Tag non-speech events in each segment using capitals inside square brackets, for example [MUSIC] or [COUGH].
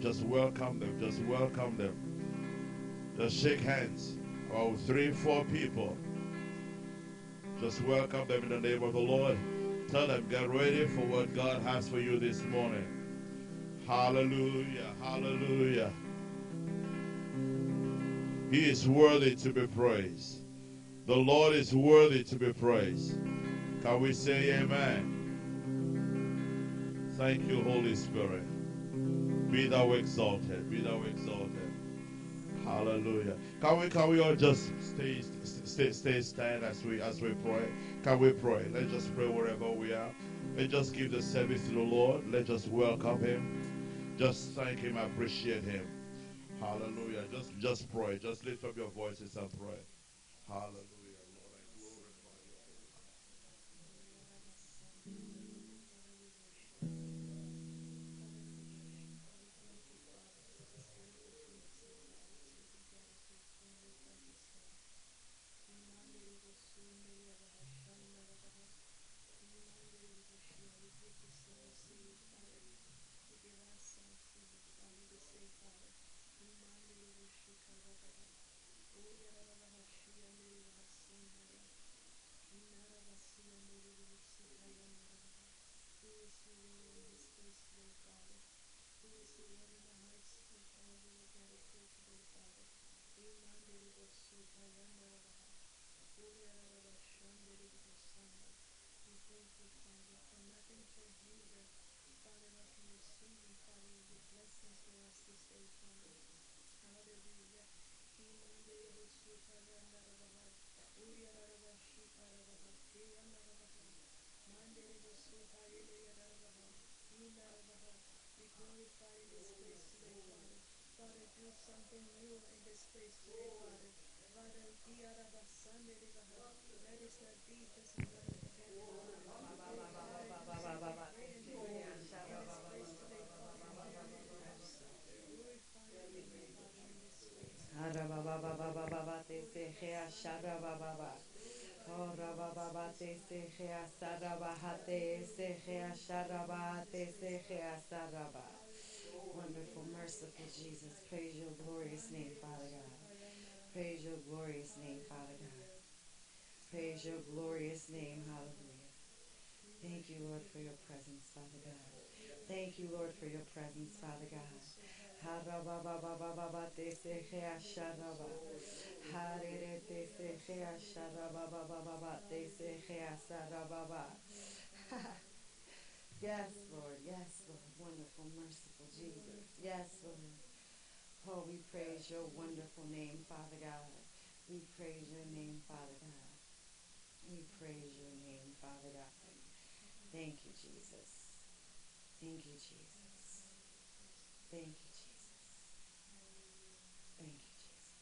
Just welcome them. Just welcome them. Just shake hands. Oh, three, four people. Just welcome them in the name of the Lord. Tell them, get ready for what God has for you this morning. Hallelujah. Hallelujah. He is worthy to be praised. The Lord is worthy to be praised. Can we say amen? Thank you, Holy Spirit. Be thou exalted. Be thou exalted. Hallelujah. Can we can we all just stay stay stay stand as we as we pray? Can we pray? Let's just pray wherever we are. Let's just give the service to the Lord. Let's just welcome him. Just thank him, appreciate him. Hallelujah. Just just pray. Just lift up your voices and pray. Hallelujah. [LAUGHS] Yes, Lord. Yes, Lord. Wonderful, merciful Jesus. Yes, Lord. Oh, we praise your wonderful name, Father God. We praise your name, Father God. We praise your name, Father God. Thank you, Jesus. Thank you, Jesus. Thank you, Jesus. Thank you, Jesus.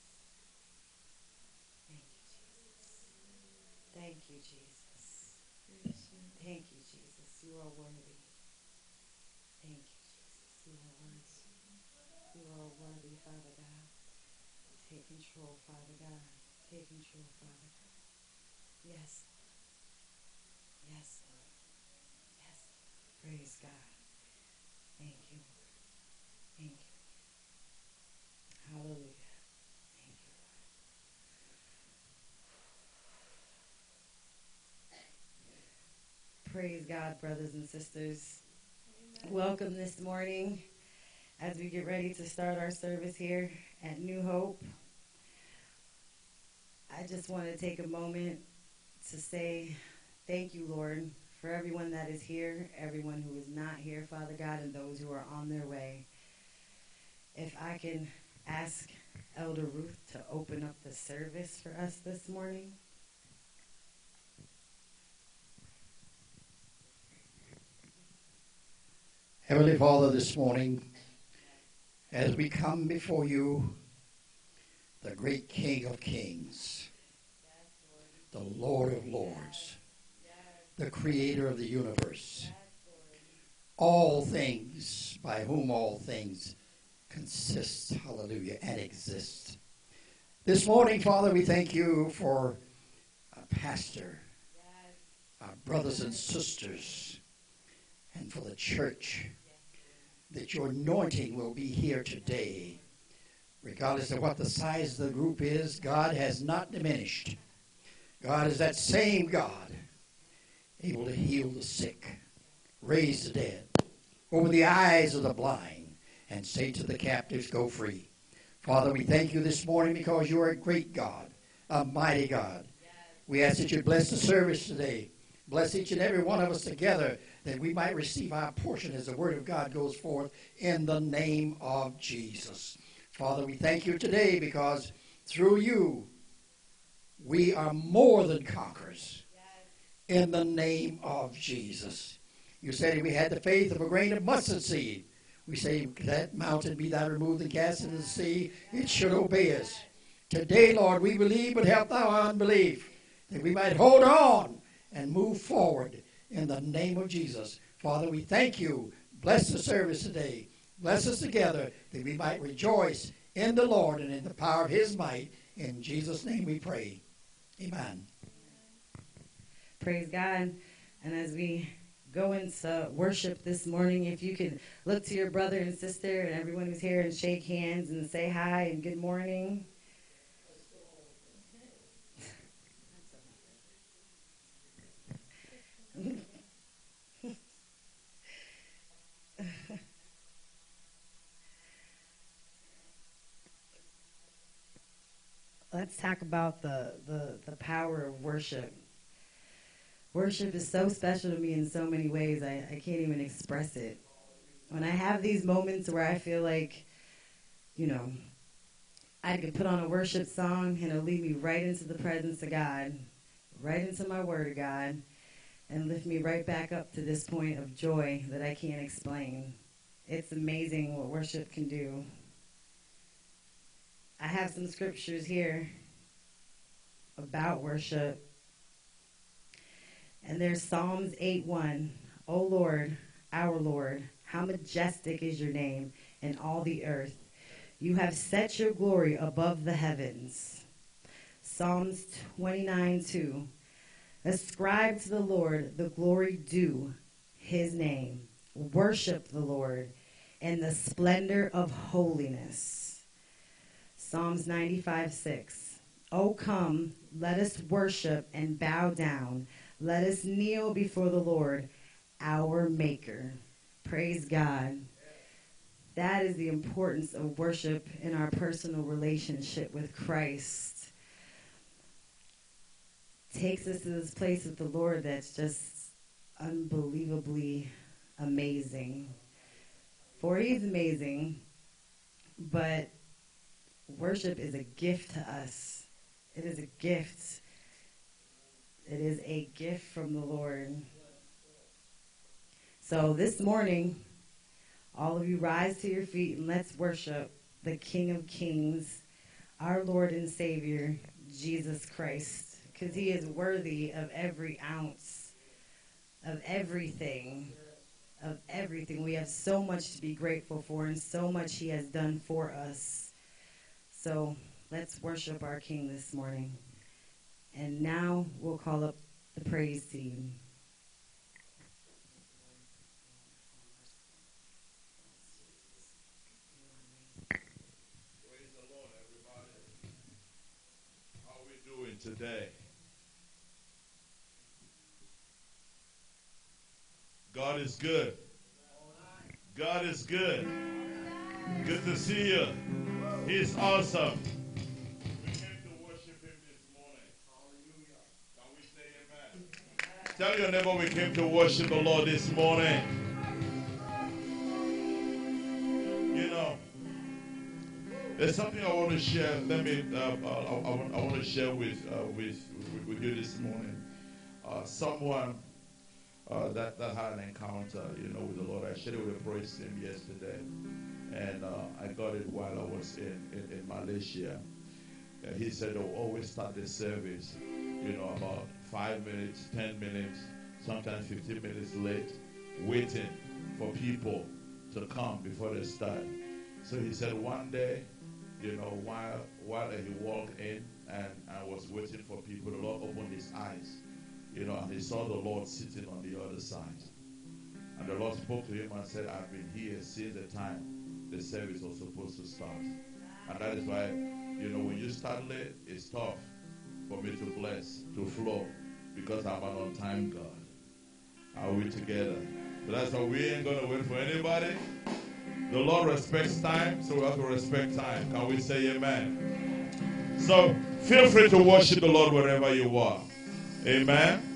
Thank you, Jesus. Thank you, Jesus. Thank you, Jesus. You are worthy. Thank you, Jesus. You are worthy. You are worthy, Father God. Take control, Father God. Take control, Father God. Yes, Yes, Lord. Yes, Praise God. Thank you, Thank you, Hallelujah. Thank you, Lord. Praise God, brothers and sisters. Welcome this morning as we get ready to start our service here at New Hope. I just want to take a moment to say thank you, Lord, for everyone that is here, everyone who is not here, Father God, and those who are on their way. If I can ask Elder Ruth to open up the service for us this morning. Heavenly Father, this morning, as we come before you, the great King of Kings, the Lord of Lords, the Creator of the universe, all things by whom all things consist, hallelujah, and exist. This morning, Father, we thank you for our pastor, our brothers and sisters, and for the church. that your anointing will be here today. Regardless of what the size of the group is, God has not diminished. God is that same God, able to heal the sick, raise the dead, open the eyes of the blind, and say to the captives, Go free. Father, we thank you this morning because you are a great God, a mighty God. We ask that you bless the service today. Bless each and every one of us together that we might receive our portion as the word of God goes forth in the name of Jesus. Father, we thank you today because through you we are more than conquerors in the name of Jesus. You said if we had the faith of a grain of mustard seed, we say, that mountain be thou removed and cast into the sea, it should obey us. Today, Lord, we believe, but help thou unbelief, that we might hold on and move forward in the name of Jesus. Father, we thank you. Bless the service today. Bless us together that we might rejoice in the Lord and in the power of his might. In Jesus' name we pray. Amen. Praise God. And as we go into worship this morning, if you could look to your brother and sister and everyone who's here and shake hands and say hi and good morning. Let's talk about the, the, the power of worship. Worship is so special to me in so many ways, I, I can't even express it. When I have these moments where I feel like, you know, I could put on a worship song and it'll lead me right into the presence of God, right into my Word of God, and lift me right back up to this point of joy that I can't explain. It's amazing what worship can do. I have some scriptures here about worship. And there's Psalms 8:1. O Lord, our Lord, how majestic is your name in all the earth. You have set your glory above the heavens. Psalms 29:2. Ascribe to the Lord the glory due his name. Worship the Lord in the splendor of holiness. Psalms 95 6. Oh, come, let us worship and bow down. Let us kneel before the Lord, our Maker. Praise God. That is the importance of worship in our personal relationship with Christ. Takes us to this place with the Lord that's just unbelievably amazing. For He's amazing, but worship is a gift to us. It is a gift. It is a gift from the Lord. So this morning, all of you rise to your feet and let's worship the King of Kings, our Lord and Savior, Jesus Christ, because he is worthy of every ounce, of everything, of everything. We have so much to be grateful for and so much he has done for us. So let's worship our King this morning. And now we'll call up the praise team. Praise the Lord, everybody. How we doing today? God is good. God is good. Good to see you. He's awesome. We came to worship Him this morning. Can we say amen? Tell your neighbor we came to worship the Lord this morning. You know, there's something I want to share. Let me. Uh, I, I, want, I want to share with, uh, with with with you this morning. Uh, someone uh, that that had an encounter, you know, with the Lord. I shared it with a praise team yesterday, and uh, I got it while I was in, in, in Malaysia. He said I'll always start the service, you know, about five minutes, ten minutes, sometimes 15 minutes late, waiting for people to come before they start. So he said one day, you know, while while he walked in and I was waiting for people, the Lord opened his eyes, you know, and he saw the Lord sitting on the other side. And the Lord spoke to him and said, I've been here since the time the service was supposed to start. And that is why, you know, when you start late, it's tough for me to bless, to flow, because I'm an on time God. Are we together? That's why we ain't going to wait for anybody. The Lord respects time, so we have to respect time. Can we say amen? So feel free to worship the Lord wherever you are. Amen.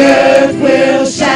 earth will shout.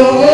Senhor.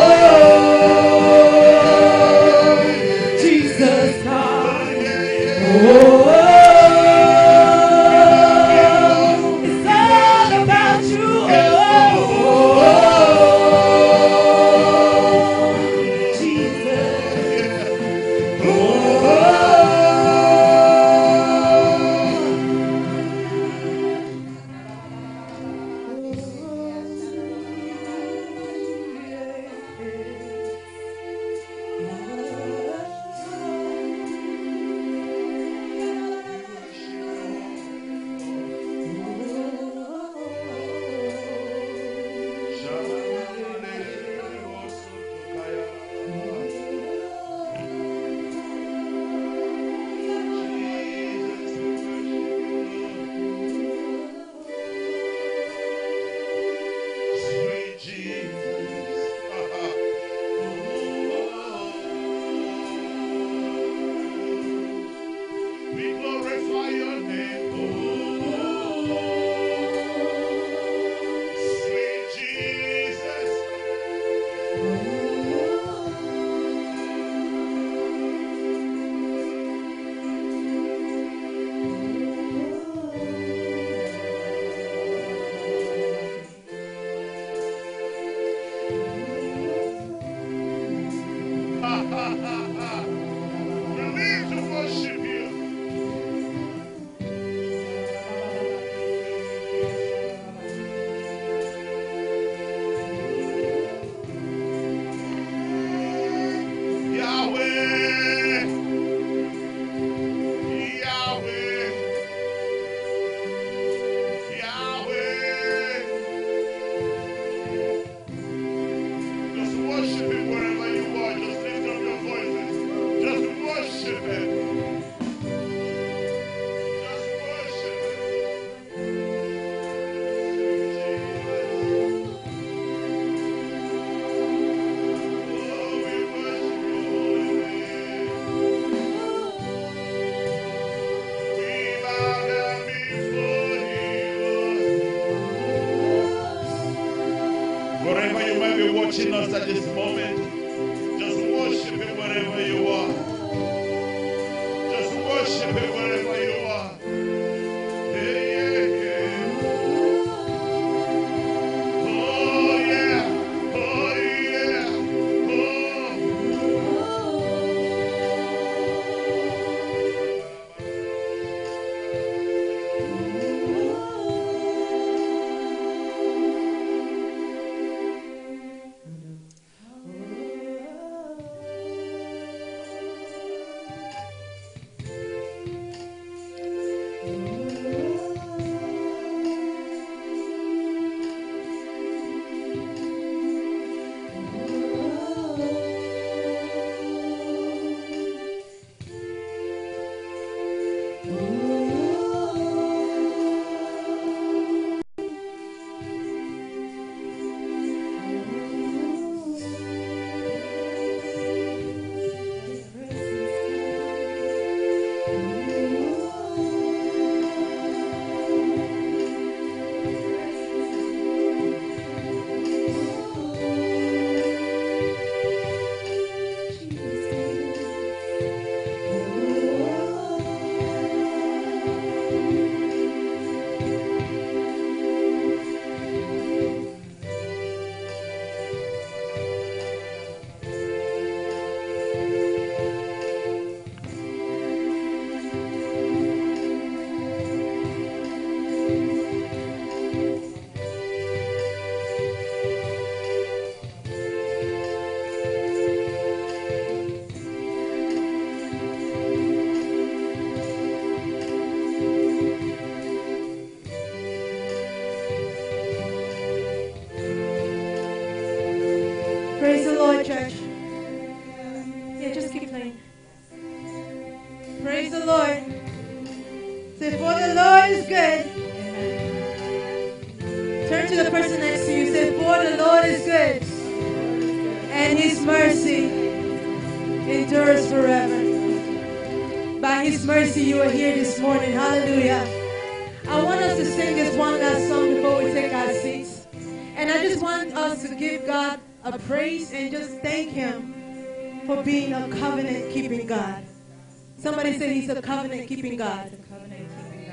Covenant keeping God. A covenant keeping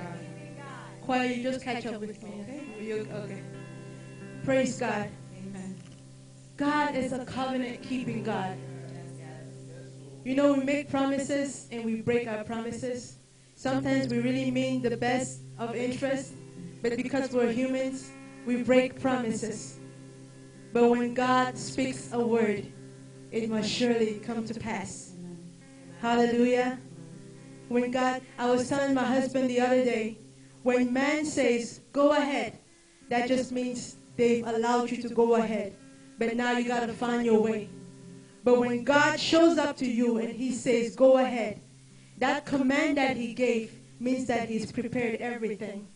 God. Choir, you just catch up with me, okay? You, okay. Praise God. Amen. God is a covenant keeping God. You know, we make promises and we break our promises. Sometimes we really mean the best of interest, but because we're humans, we break promises. But when God speaks a word, it must surely come to pass. Hallelujah. When God, I was telling my husband the other day, when man says, go ahead, that just means they've allowed you to go ahead. But now you got to find your way. But when God shows up to you and he says, go ahead, that command that he gave means that he's prepared everything.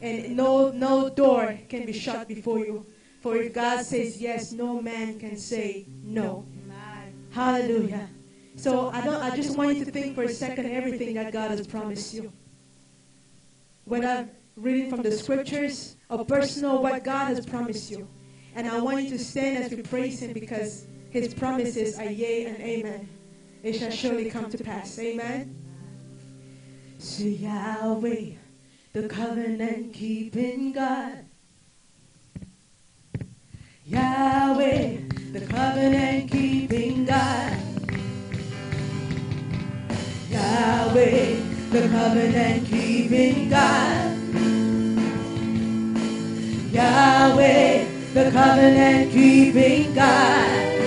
And no, no door can be shut before you. For if God says yes, no man can say no. Hallelujah. So I don't I just want you to think for a second everything that God has promised you. Whether reading from the scriptures or personal what God has promised you. And I want you to stand as we praise him because his promises are yea and amen. It shall surely come to pass. Amen. So Yahweh, the covenant keeping God. Yahweh, the covenant keeping God. Yahweh, the covenant keeping God. Yahweh, the covenant keeping God.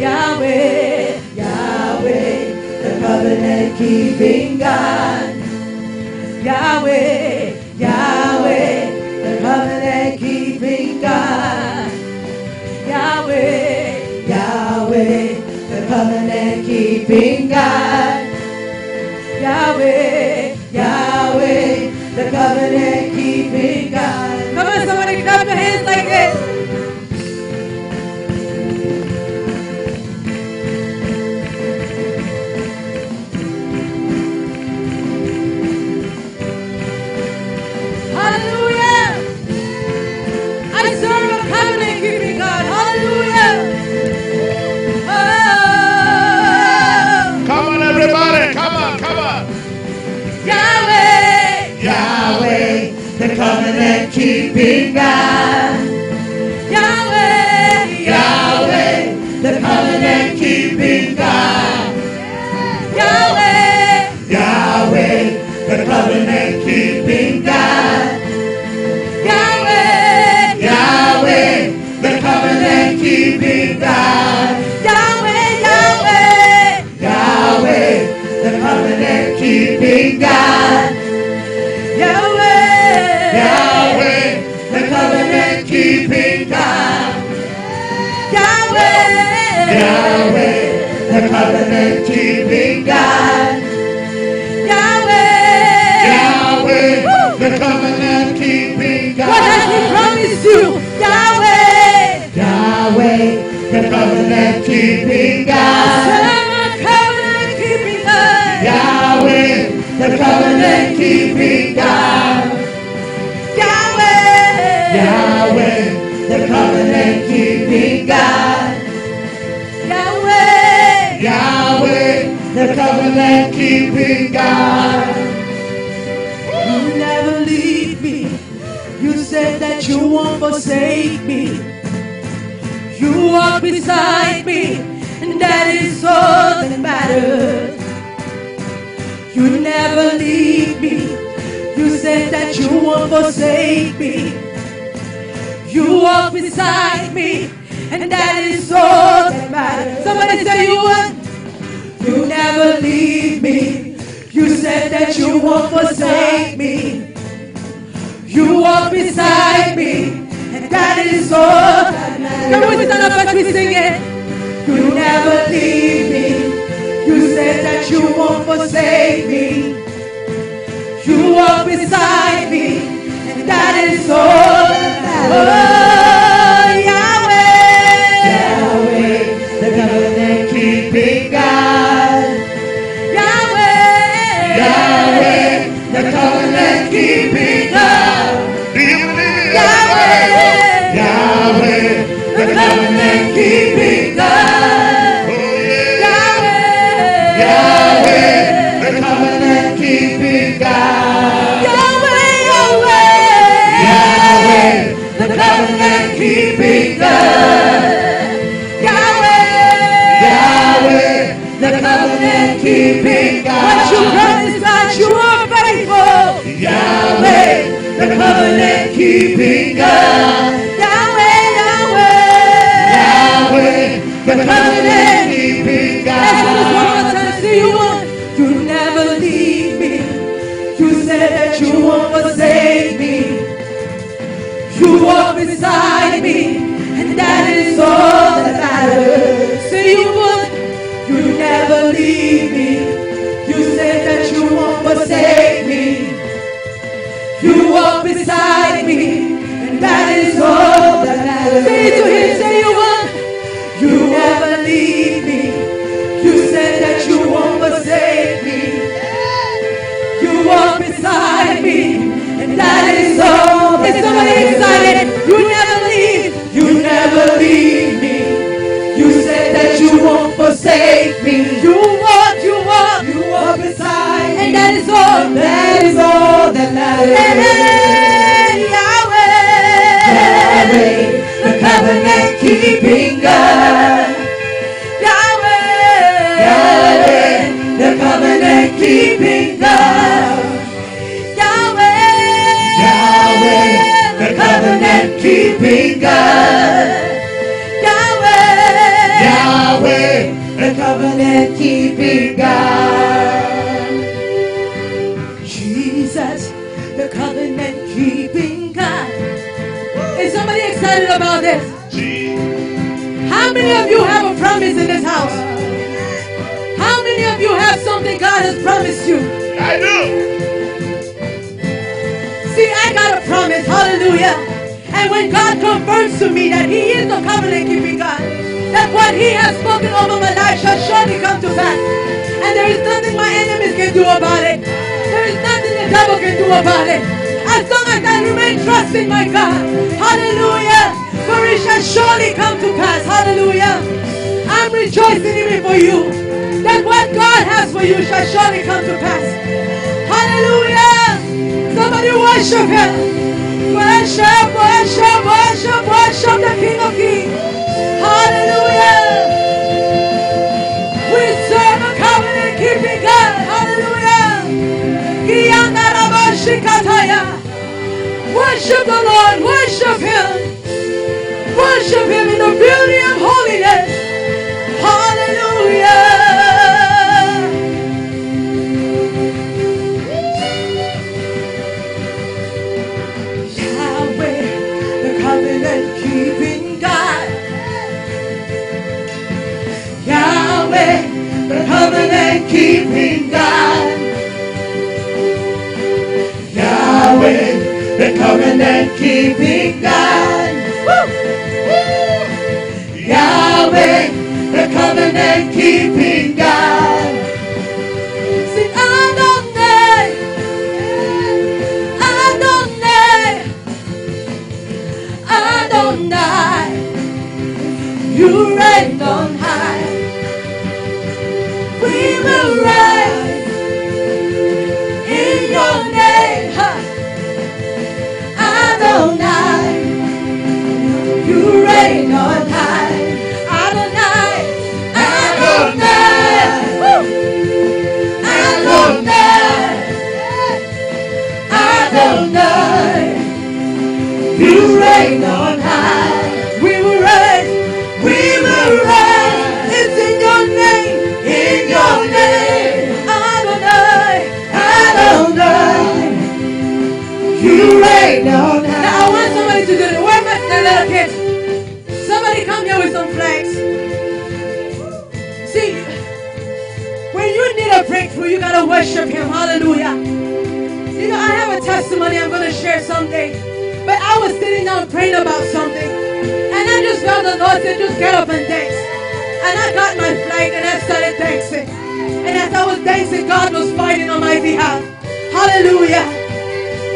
Yahweh, Yahweh, the covenant keeping God. Yahweh, Yahweh, the covenant keeping God. Yahweh, Yahweh, the covenant keeping God. Yahweh, Yahweh, the covenant keeping God. Come on, somebody clap your hands like this. Covenant keeping God. Yahweh! Yahweh, the covenant keeping God. Yahweh! Yahweh! The covenant keeping God. Yahweh! Yahweh, the covenant keeping God. What has He promised you? Yahweh! Yahweh, the covenant keeping God. Covenant keeping God. Yahweh, the covenant keeping God. Yahweh! Yahweh, the covenant keeping God. Covenant keeping God. You never leave me. You said that you won't forsake me. You walk beside me, and that is all that matters. You never leave me. You said that you won't forsake me. You walk beside me, and that is all that matters. Somebody say you would. You never leave me. You said that you won't forsake me. You walk beside me, and that is all that matters. Can we stand up as we sing it? You never leave me. You said that you won't forsake me. You walk beside me, and that is all that matters. keeping us. God. Jesus, the covenant keeping God. Is somebody excited about this? How many of you have a promise in this house? How many of you have something God has promised you? I do. See, I got a promise. Hallelujah. And when God confirms to me that He is the covenant keeping God, that what He has spoken over my life shall surely come to pass. And there is nothing my enemies can do about it. There is nothing the devil can do about it. As long as I remain trusting my God. Hallelujah. For it shall surely come to pass. Hallelujah. I'm rejoicing even for you. That what God has for you shall surely come to pass. Hallelujah. Somebody worship him. Worship, worship, worship, worship the King of Kings. Hallelujah. Worship the Lord. Worship him. Worship him in the beauty of holiness. Covenant keeping God. Yahweh, the covenant keeping God. Worship Him. Hallelujah. You know, I have a testimony I'm gonna share someday. But I was sitting down praying about something, and I just felt the Lord said, "Just get up and dance." And I got my flag and I started dancing. And as I was dancing, God was fighting on my behalf. Hallelujah.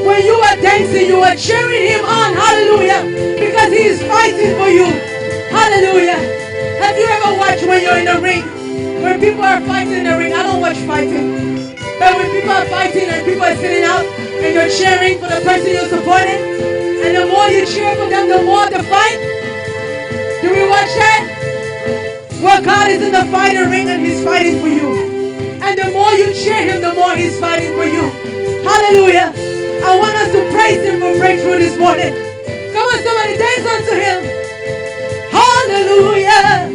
When you are dancing, you are cheering him on. Hallelujah. Because he is fighting for you. Hallelujah. Have you ever watched when you're in the ring? When people are fighting in the ring, I don't watch fighting. But when people are fighting and people are sitting out and you're cheering for the person you're supporting, and the more you cheer for them, the more the fight. Do we watch that? Well, God is in the fighting ring and He's fighting for you. And the more you cheer Him, the more He's fighting for you. Hallelujah. I want us to praise Him for breakthrough this morning. Come on, somebody dance unto Him. Hallelujah.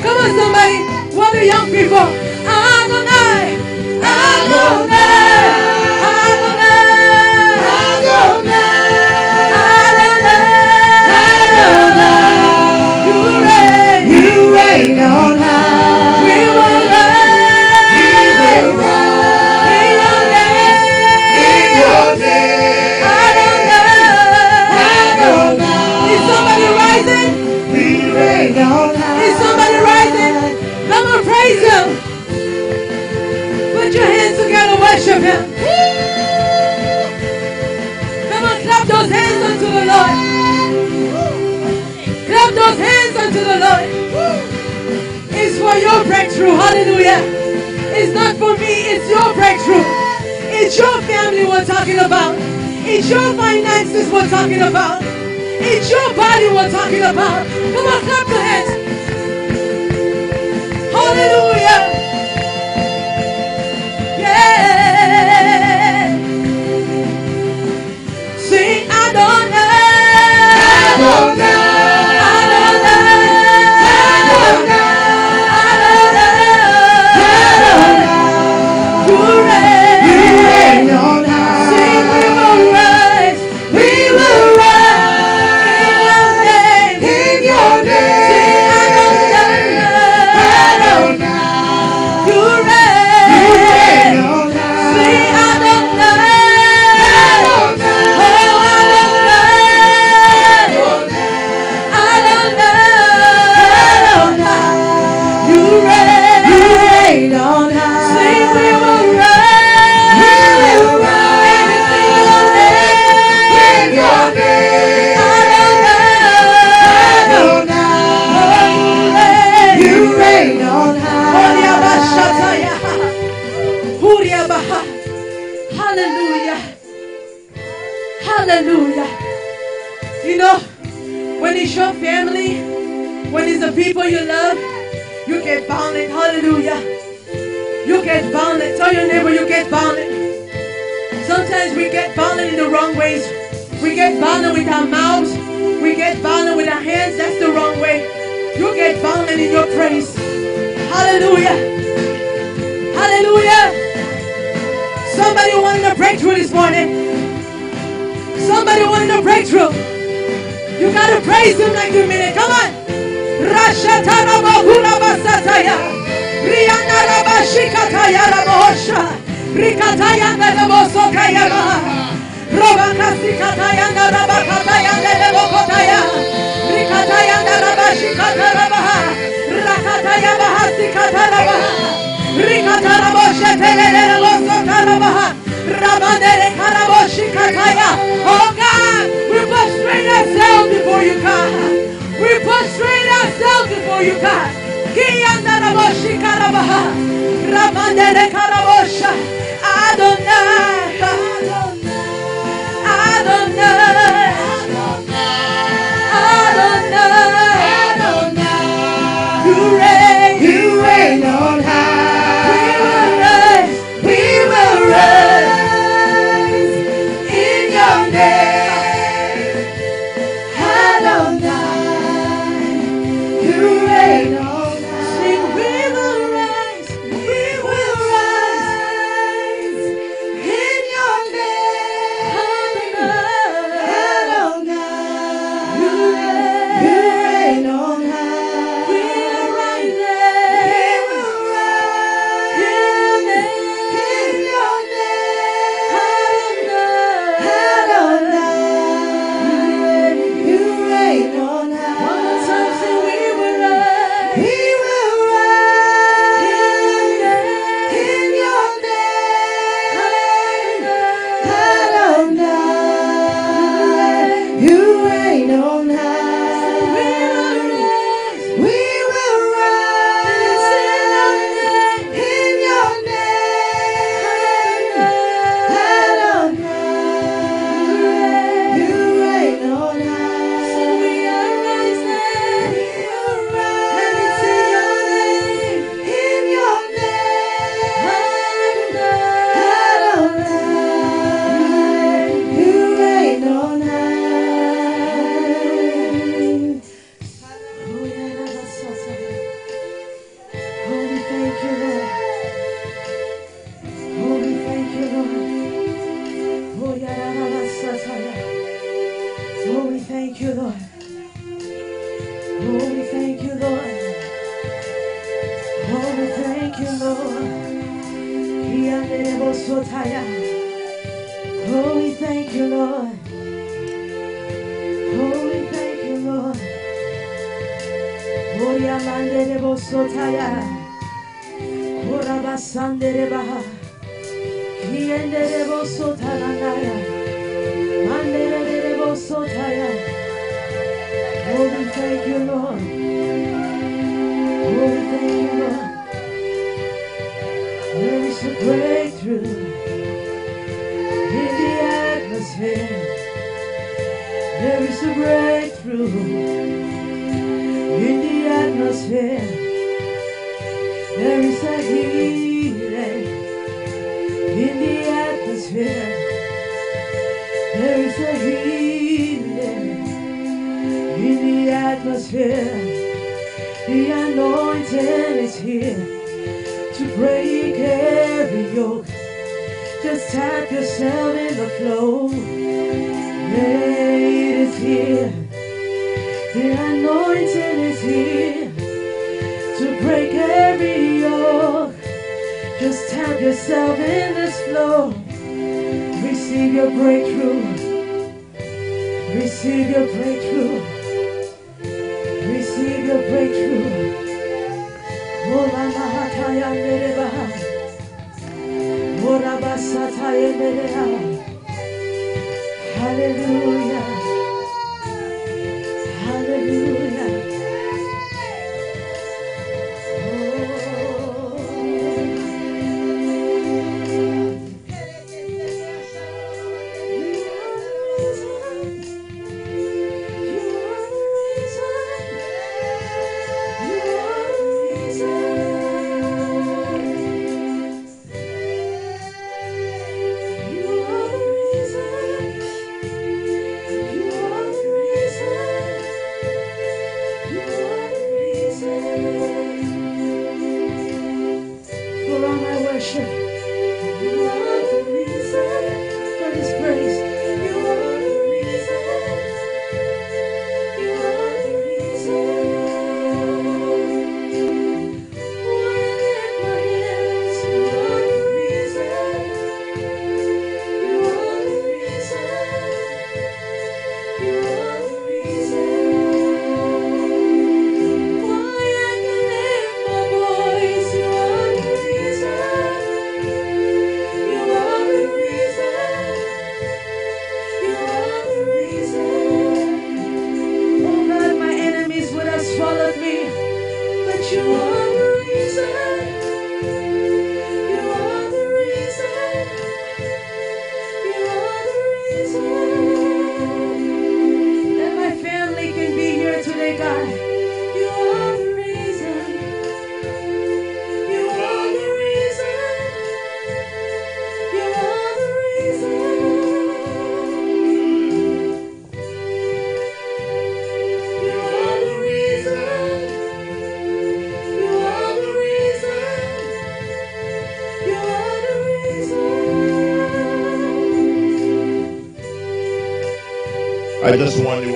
Come on, somebody. What are young people? Senhor. It's not for me, it's your breakthrough. It's your family we're talking about. It's your finances we're talking about. It's your body we're talking about. Come on, clap your hands. Hallelujah. The wrong ways. We get violent with our mouths. We get violent with our hands. That's the wrong way. You get violent in your praise. Hallelujah. Hallelujah. Somebody wanted a breakthrough this morning. Somebody wanted a breakthrough. You gotta praise him like you mean it. Come on. Rashatarabahurabasataya. Riyanarabashikataya rabohosha. Rikataya ndarabosokaya baha. Oh God, we ourselves before you, God. We prostrate ourselves before you, God. Adonai. Oh, we thank you, Lord. Oh, we thank you, Lord. Oria mandere bosotaya. Kora basandere baha. Kiendere bosotanaya. Mandere bosotaya. Oh, we thank you, Lord. Oh, we thank you, Lord. A breakthrough in the atmosphere. There is a breakthrough in the atmosphere. There is a healing in the atmosphere. There is a healing in the atmosphere. The anointing is here to break every yoke. Just tap yourself in the flow. It is here. The anointing is here to break every yoke. Just tap yourself in this flow. Receive your breakthrough. Receive your breakthrough. Basataya Just wanted to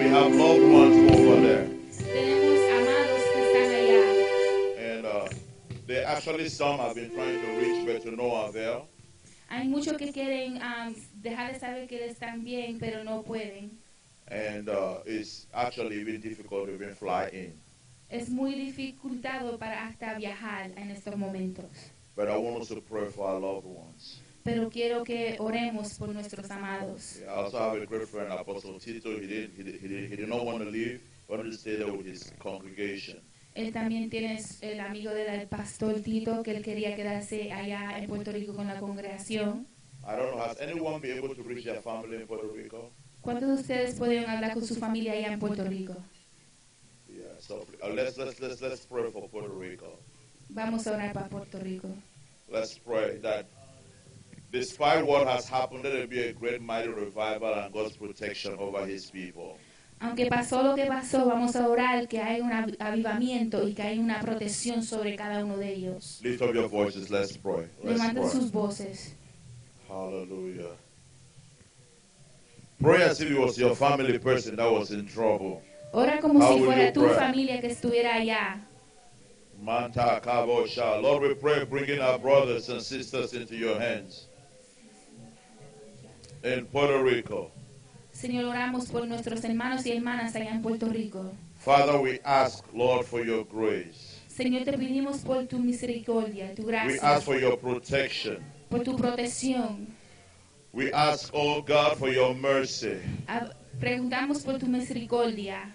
We have loved ones over there. Tenemos amados que están allá. And uh, they actually, some have been trying to reach, but to no avail. Hay muchos que quieren um, dejar de saber que están bien, pero no pueden. And uh, it's actually been difficult to even fly in. Es muy dificultado para hasta viajar en estos momentos. But I want us to pray for our loved ones. Pero quiero que oremos por nuestros amados. I also have a great friend, Apostle Tito. He did, he did, he did, he did not want to leave. He wanted to stay there with his congregation. Él también tiene el amigo del pastor Tito que él quería quedarse allá en Puerto Rico con la congregación. I don't know, has anyone been able to reach their family in Puerto Rico? ¿Cuántos de ustedes pueden hablar con su familia allá en Puerto Rico? Yeah, so let's, let's, let's, let's pray for Puerto Rico. Vamos a orar para Puerto Rico. Let's pray that despite what has happened, let there be a great mighty revival and God's protection over his people. Aunque pasó lo que pasó, vamos a orar que hay un av- avivamiento y que hay una protección sobre cada uno de ellos. Lift up your voices, let's pray. Let's Levanten pray. sus voces. Hallelujah. Pray as if it was your family person that was in trouble. Ora como How si fuera tu pray? familia que estuviera allá. Manta Kabo Sha. Lord, we pray, bringing our brothers and sisters into your hands. In Puerto Rico. Señor, oramos por nuestros hermanos y hermanas allá en Puerto Rico. Father, we ask, Lord, for your grace. Señor, te pedimos por tu misericordia, tu We gracia, ask for your protection. por tu protección. We ask, oh God, for your mercy. Preguntamos por tu misericordia.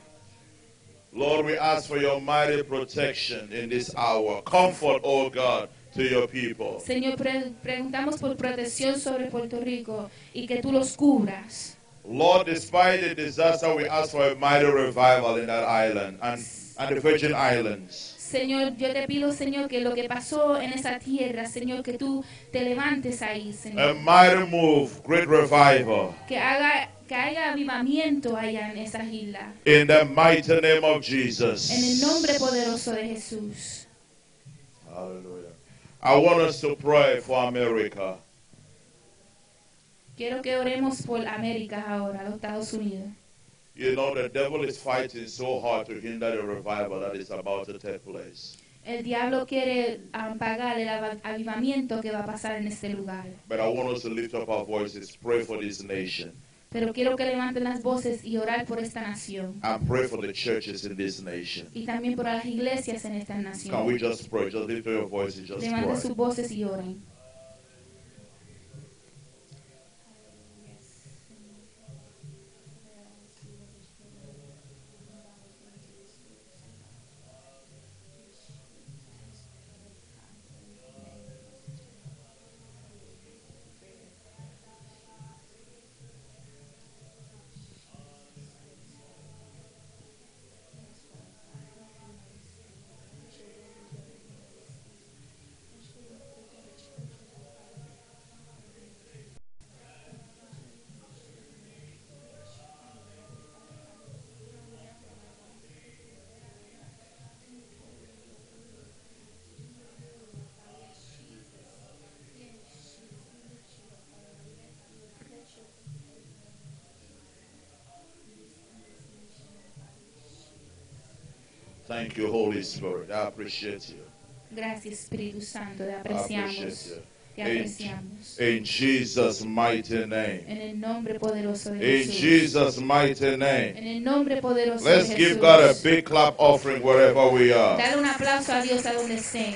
Lord, we ask for your mighty protection in this hour. Comfort, oh God, to your people. Señor, pre- preguntamos por protección sobre Puerto Rico y que tú los cubras. Lord, despite the disaster, we ask for a mighty revival in that island and, and the Virgin Islands. Señor, yo te pido, Señor, que lo que pasó en esa tierra, Señor, que tú te levantes ahí, A Señor. mighty move, great revival. Que haga que haya avivamiento allá en esas islas. In the mighty name of En el Jesus. nombre poderoso de Jesús. Hallelujah. I want us to pray for America. Quiero que oremos por América ahora, los Estados Unidos. You know, the devil is fighting so hard to hinder the revival that is about to take place. El diablo quiere um, apagar el avivamiento que va a pasar en este lugar. But I want us to lift up our voices, pray for this nation, Pero quiero que levanten las voces y orar por esta nación. and pray for the churches in this nation. Y también por las iglesias en esta Can we nación. just pray? Just lift your voices, just Levanten pray. sus voces y oren. Thank you, Holy Spirit. I appreciate you. Gracias, Espíritu Santo. Te appreciate apreciamos. you. Te In, apreciamos. in Jesus' mighty name. En el nombre poderoso de In Jesús. Jesus' mighty name. En el nombre poderoso Let's de give God a big clap offering wherever we are. Dale un aplauso a Dios a donde estén.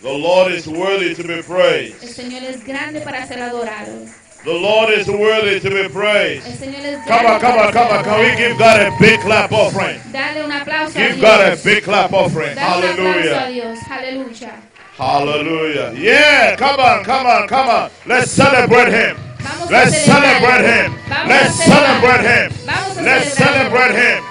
The Lord is worthy to be praised. El praised. Señor es grande para ser adorado. The Lord is worthy to be praised. Come on, come on, come on. Can we give God a big clap offering? Dale un aplauso a Give God a big clap offering. Dale un aplauso a Hallelujah. Hallelujah. Yeah, come on, come on, come on. Let's celebrate Him. Let's celebrate Him. Let's celebrate Him. Let's celebrate Him.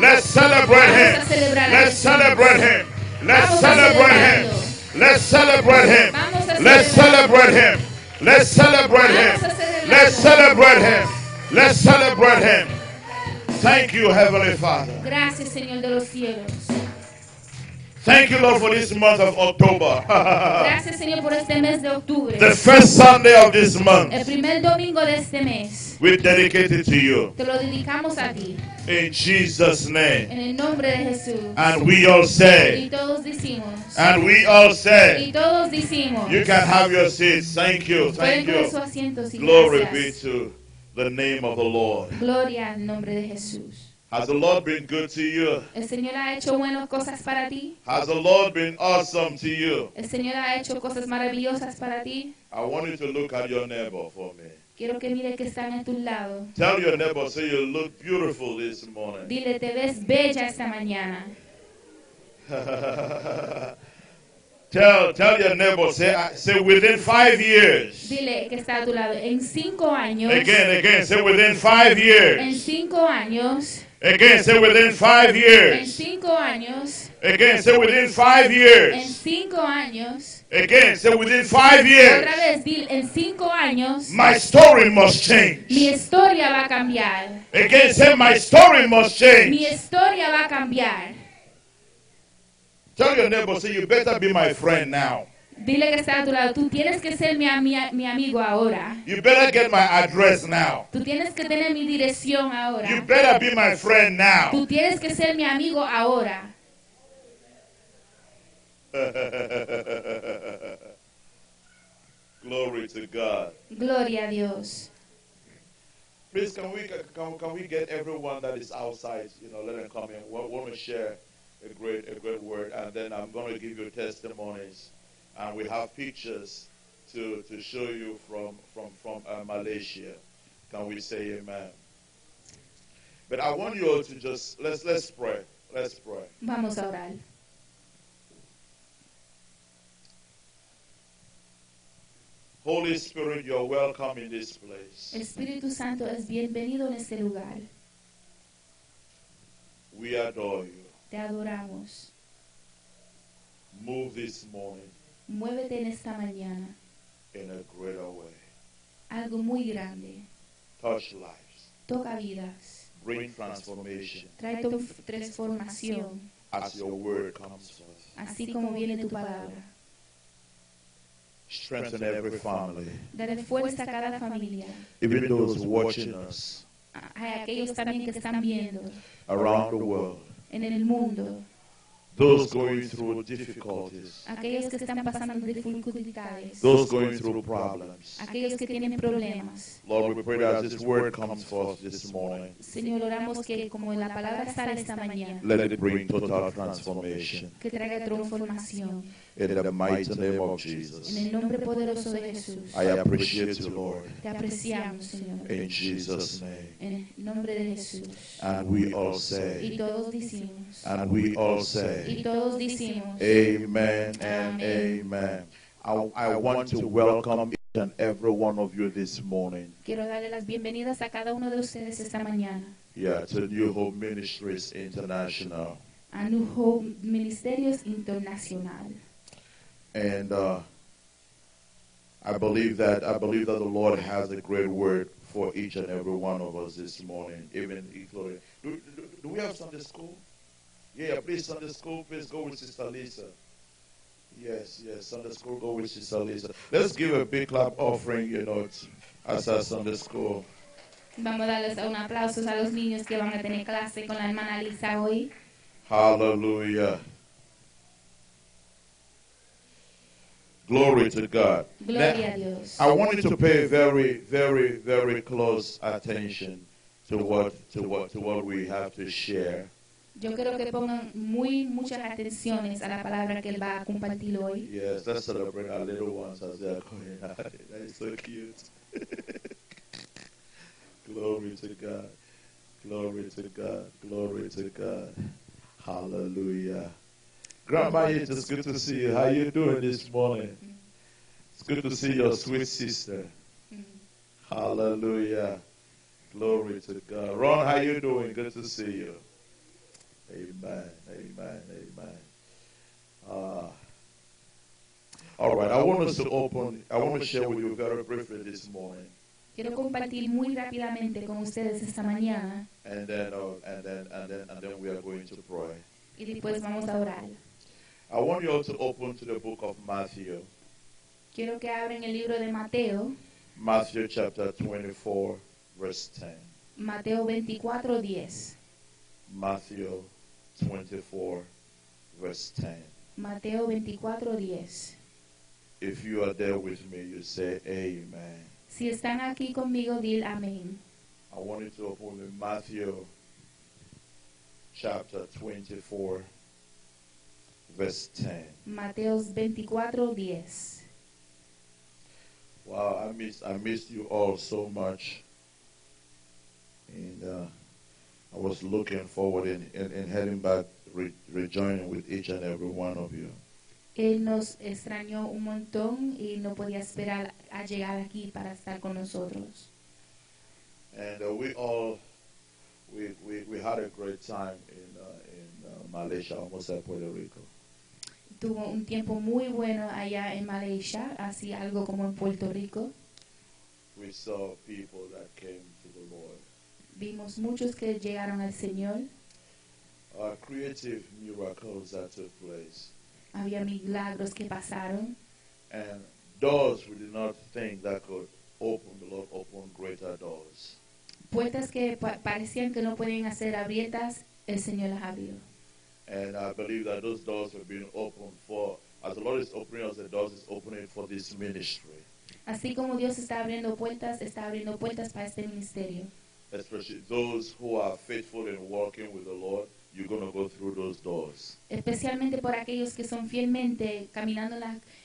Let's celebrate Him. Let's celebrate Him. Let's celebrate Him. Let's celebrate Him. Let's celebrate Him. Let's celebrate Him. Vamos a celebrarlo. Let's celebrate Him. Let's celebrate Him. Thank you, Heavenly Father. Gracias, Señor de los cielos. Thank you, Lord, for this month of October. Gracias, Señor, por este mes de octubre. the first Sunday of this month. El primer domingo de este mes. We dedicate it to you. Te lo dedicamos a ti. In Jesus' name. En el nombre de Jesús. And we all Y say, todos decimos. and we all Y say, todos decimos. you can have your seats. Thank you. Thank you. asientos y Glory be to the name of the Lord. Gloria al nombre de Jesús. Has the Lord been good to you? ¿El Señor ha hecho buenas cosas para ti? Has the Lord been awesome to you? ¿El Señor ha hecho cosas maravillosas para ti? I want you to look at your neighbor for me. Quiero que mire que están a tu lado. Tell your neighbor, say you look beautiful this morning. Dile, te ves bella esta mañana. [LAUGHS] tell tell your neighbor, say say within five years. Dile que está a tu lado. En cinco años. Again, again, say within five En years. cinco años. Again, say within five En years. cinco años. Again, say within five En years. cinco años. Again, say within five Otra years. vez, dile, en cinco años. My story must change. Mi historia va a cambiar. Again, say my story must Mi change. historia va a cambiar. Tell your neighbor, say you better be my friend now. Dile que está a tu lado. Tú tienes que ser mi, ami- mi amigo ahora. You better get my address now. Tú tienes que tener mi dirección You ahora. better be my friend now. Tú tienes que ser mi amigo ahora. [LAUGHS] Glory to God. Gloria a Dios. Please, can we can, can we get everyone that is outside? You know, let them come in. We want to share a great a great word, and then I'm going to give you testimonies, and we have pictures to to show you from from from uh, Malaysia. Can we say Amen? But I want you all to just let's let's pray. Let's pray. Vamos a orar. Holy Spirit, you're welcome in this place. Espíritu Santo es bienvenido en este lugar. We adore you. Te adoramos. Move this morning Muévete en esta mañana. in a greater way. Algo muy grande. Touch lives. Toca vidas. Bring transformation Trae transformación. as your word comes forth. Así como viene tu palabra. Strengthen every family. Dale fuerza a cada familia. Even those watching us A aquellos también que están viendo around the world. en el mundo. Those going through difficulties. Aquellos que están pasando dificultades. Those going through problems. Aquellos que tienen problemas. Lord, we pray that as this word comes forth this morning, Señor, oramos que como la palabra sale esta mañana, let it bring total transformation. que traiga transformación. In the mighty name of En Jesus. el nombre poderoso de Jesús. I appreciate you, Lord. Te apreciamos, Señor. In Jesus' name. En el nombre de Jesús. And we all say. Y todos decimos. and we all say, Y todos decimos. Amen and Amen. amen. I, I want to welcome each and every one of you this morning. Quiero darle las bienvenidas a cada uno de ustedes esta mañana. Yeah, to New Hope Ministries International. A New Hope Ministerios Internacional. And uh, I believe that I believe that the Lord has a great word for each and every one of us this morning, even including. Do, do, do we have Sunday school? Yeah, please Sunday school. Please go with Sister Lisa. Yes, yes, Sunday school. Go with Sister Lisa. Let's give a big clap offering, you know, as a Sunday school. Vamos a darles un aplauso a los niños que van a tener clase con la hermana Lisa hoy. Hallelujah. Glory to God. Gloria Dios. I want you to pay very, very, very close attention to what to what to what we have to share. Yo quiero que pongan muy muchas atenciones a la palabra que él va a compartir hoy. Yes, let's celebrate our little ones as they are going out. [LAUGHS] That is so cute. [LAUGHS] Glory to God. Glory to God. Glory to God. Hallelujah. Grandma, it's good to see you. How you doing this morning? It's good to see your sweet sister. Hallelujah. Glory to God. Ron, how you doing? Good to see you. Amen. Amen. Amen. Ah. all right. I want us to open. I want to share with you very briefly this morning, Quiero compartir muy rápidamente con ustedes esta mañana and then, uh, and then, and then, and then we are going to pray. y después vamos a orar. I want you all to open to the book of Matthew, Quiero que abren el libro de Mateo, Matthew chapter 24, verse 10. Mateo 24, 10. Matthew 24, verse 10. Mateo 24, 10. If you are there with me, you say Amen. Si están aquí conmigo, dil amén. I want you to open with Matthew chapter 24, verse 10. Mateos 24, 10. Wow, I miss I missed you all so much, and uh, I was looking forward in, in, in heading back, re, rejoining with each and every one of you. Él nos extrañó un montón y no podía esperar a llegar aquí para estar con nosotros. And uh, we all we, we, we had a great time in uh, in uh, Malaysia, almost at Puerto Rico. Tuvo un tiempo muy bueno allá en Malaysia, así algo como en Puerto Rico. We saw people that came to the Lord. Vimos muchos que llegaron al Señor. Uh, creative miracles that took place, Había milagros que pasaron and doors we did not think that could open. The Lord opened greater doors. puertas que pa- parecían que no podían ser abiertas, el Señor las abrió. And I believe that those doors were being opened for, as the Lord is opening us, the doors is opening for this ministry. Así como Dios está abriendo puertas, está abriendo puertas para este ministerio. Especially those who are faithful in walking with the Lord, you're going to go through those doors. Especialmente por aquellos que son fielmente caminando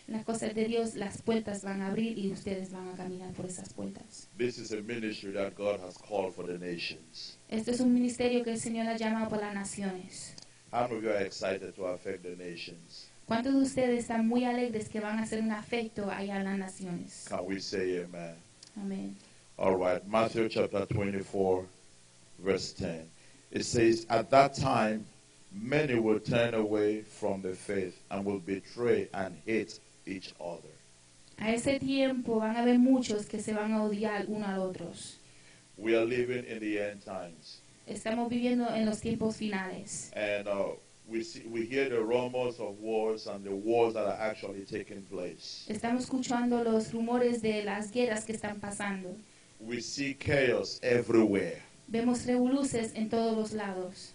las cosas de Dios, las puertas van a abrir y ustedes van a caminar por esas puertas. This is a ministry that God has called for the nations. Este es un ministerio que el Señor ha llamado por las naciones. How many of you are excited to affect the nations? ¿Cuántos de ustedes están muy alegres que van a hacer un afecto allá en las naciones? Can we say amen? Amén. All right, Matthew chapter 24, verse 10. It says, At that time, many will turn away from the faith and will betray and hate each other. A ese tiempo van a haber muchos que se van a odiar uno a otros. We are living in the end times. Estamos viviendo en los tiempos finales. And uh, we, see, we hear the rumors of wars and the wars that are actually taking place. Estamos escuchando los rumores de las guerras que están pasando. We see chaos everywhere. Vemos revoluces en todos los lados.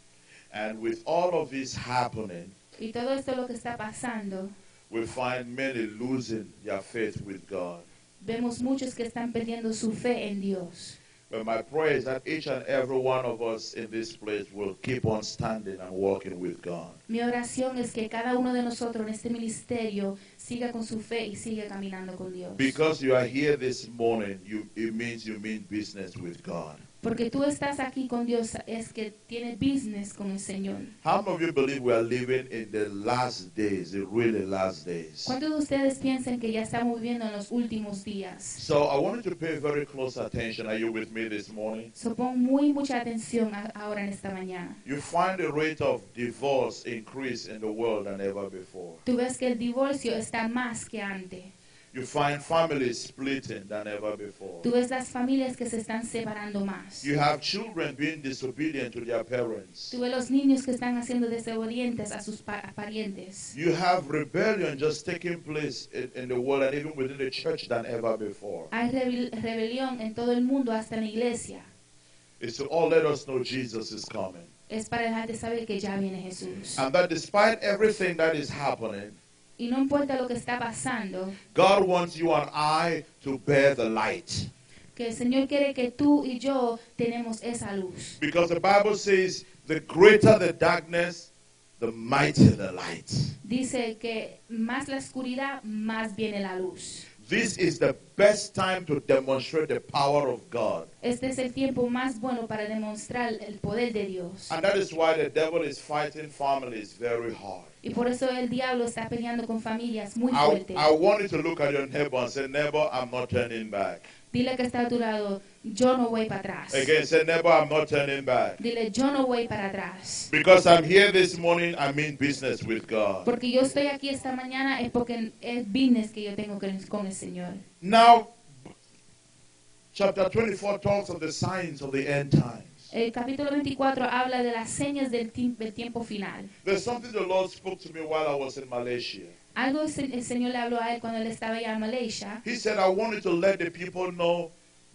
And with all of this happening, Y todo esto lo que está pasando, we find many losing their faith with God. vemos muchos que están perdiendo su fe en Dios. But my prayer is that each and every one of us in this place will keep on standing and walking with God. Mi oración es que cada uno de nosotros en este ministerio siga con su fe y siga caminando con Dios. Because you are here this morning, you, it means you mean business with God. Porque tú estás aquí con Dios es que tienes business con el Señor. How many of you believe we are living in the last days, the really last days? ¿Cuántos de ustedes piensan que ya estamos viviendo en los últimos días? So I want you to pay very close attention. Are you with me this morning? So pon muy mucha atención a- ahora en esta mañana. You find the rate of divorce increase in the world than ever before. Tú ves que el divorcio está más que antes. You find families splitting than ever before. Tú ves las familias que se están separando más. You have children being disobedient to their parents. Tú ves los niños que están haciendo desobedientes a sus pa- parientes. You have rebellion just taking place in, in the world and even within the church than ever before. Hay rebel- rebelión en todo el mundo, hasta en la iglesia. It's to all let us know Jesus is coming. Es para dejarte saber que ya viene Jesús. And that despite everything that is happening, Y no importa lo que está pasando, God wants you and I to bear the light. que el Señor quiere que tú y yo tenemos esa luz. Because the Bible says, the greater the darkness, the mightier the light. Dice que más la oscuridad, más viene la luz. This is the best time to demonstrate the power of God. Este es el tiempo más bueno para demostrar el poder de Dios. And that is why the devil is fighting families very hard. Y por eso el diablo está peleando con familias muy I, fuertes. I want you to look at your neighbor and say, Neighbor, I'm not turning back. Dile que está a tu lado, yo no voy para atrás. Again, say, Neighbor, I'm not turning back. Dile, yo no voy para atrás. Because I'm here this morning, I mean business with God. Porque yo estoy aquí esta mañana es porque es business que yo tengo con con el Señor. Now, chapter 24 talks of the signs of the end times. El capítulo 24 habla de las señas del, del tiempo final. There's something the Lord spoke to me while I was in Malaysia. Algo el Señor le habló a él cuando él estaba allá en Malaysia. He said, I want you to let the people know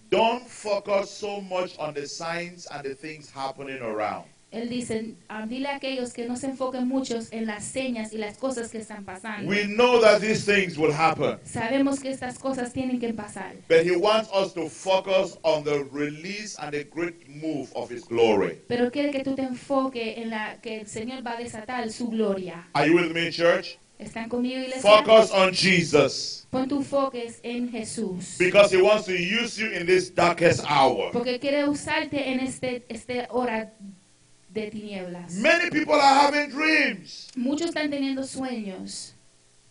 don't focus so much on the signs and the things happening around. Él dice, ah, dile a aquellos que no se enfoquen muchos en las señas y las cosas que están pasando. We know that these things will happen. Sabemos que estas cosas tienen que pasar, But he wants us to focus on the release and the great move of his glory. pero quiere que tú te enfoques en la que el Señor va a desatar su gloria. Are you with me, church? ¿Están conmigo, iglesia? Focus on Jesus. Pon tu focus en Jesús. Because he wants to use you in this darkest hour. Porque quiere usarte en este, este hora de tinieblas. Many people are having dreams. Muchos están teniendo sueños.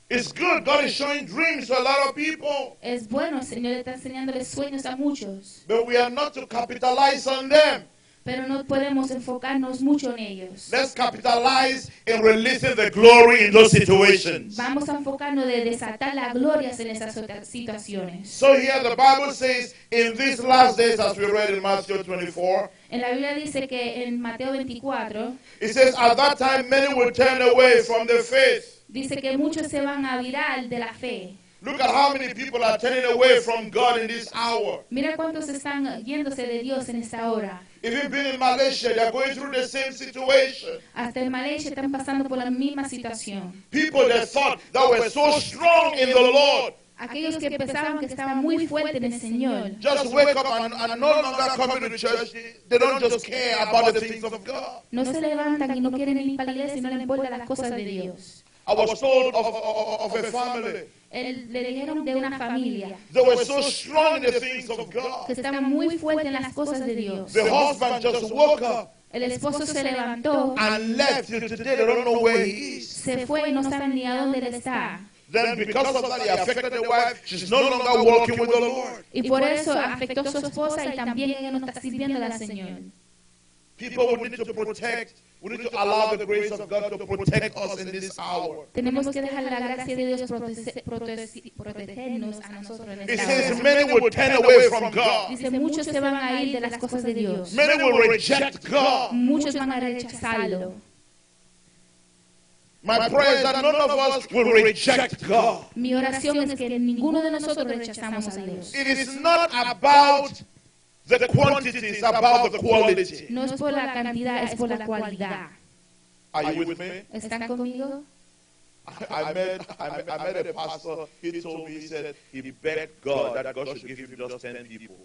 It's good. God is showing dreams to a lot of people. Es bueno, el Señor está enseñándoles sueños a muchos. But we are not to capitalize on them. Pero no podemos enfocarnos mucho en ellos. Let's capitalize in releasing the glory in those situations. Vamos a enfocarnos de desatar las glorias en esas situaciones. So here the Bible says, in these last days, as we read in Matthew 24, En la Biblia dice que en Mateo 24 it says, At that time many will turn away from the faith. dice que muchos se van a virar de la fe. Look at how many people are turning away from God in this hour. Mira cuántos están yéndose de Dios en esta hora. Even being in Malaysia, they are going through the same situation. Hasta en Malaysia están pasando por la misma situación. People that thought that were so strong in the Lord Aquellos que pensaban que estaban muy fuertes en el Señor, just wake up and, and no longer coming to church. They don't just care about the things of God. no se levantan y no quieren ir para la iglesia y no les importan las cosas de Dios. I was told of, of, of a family. Él, le dijeron de una familia They were so strong in the things of God. que estaban muy fuertes en las cosas de Dios. The husband just woke up El esposo se levantó, and left. Till today, they don't know where he is. se fue y no saben ni a dónde él está. Then, because of that, he affected the wife. She's no longer walking with the Lord. Y por eso afectó a su esposa y también ella no está sirviendo al Señor. People we need to protect. We need to allow the grace of God to protect us in this hour. Tenemos que dejar la gracia de Dios protege- protege- protegernos a nosotros en It esta says hora. many will turn away from God. Dice, muchos se van a ir de las cosas de Dios. Many will reject God. Muchos van a rechazarlo. My prayer is that none of us will reject God. Mi oración es que ninguno de nosotros rechazamos a Dios. It is not about the quantity, is about the quality. No es por la cantidad, es por la cualidad. Are you with me? ¿Están conmigo? I met, I met, I met a pastor. He told me, he said, he begged God that God should give him just 10 people.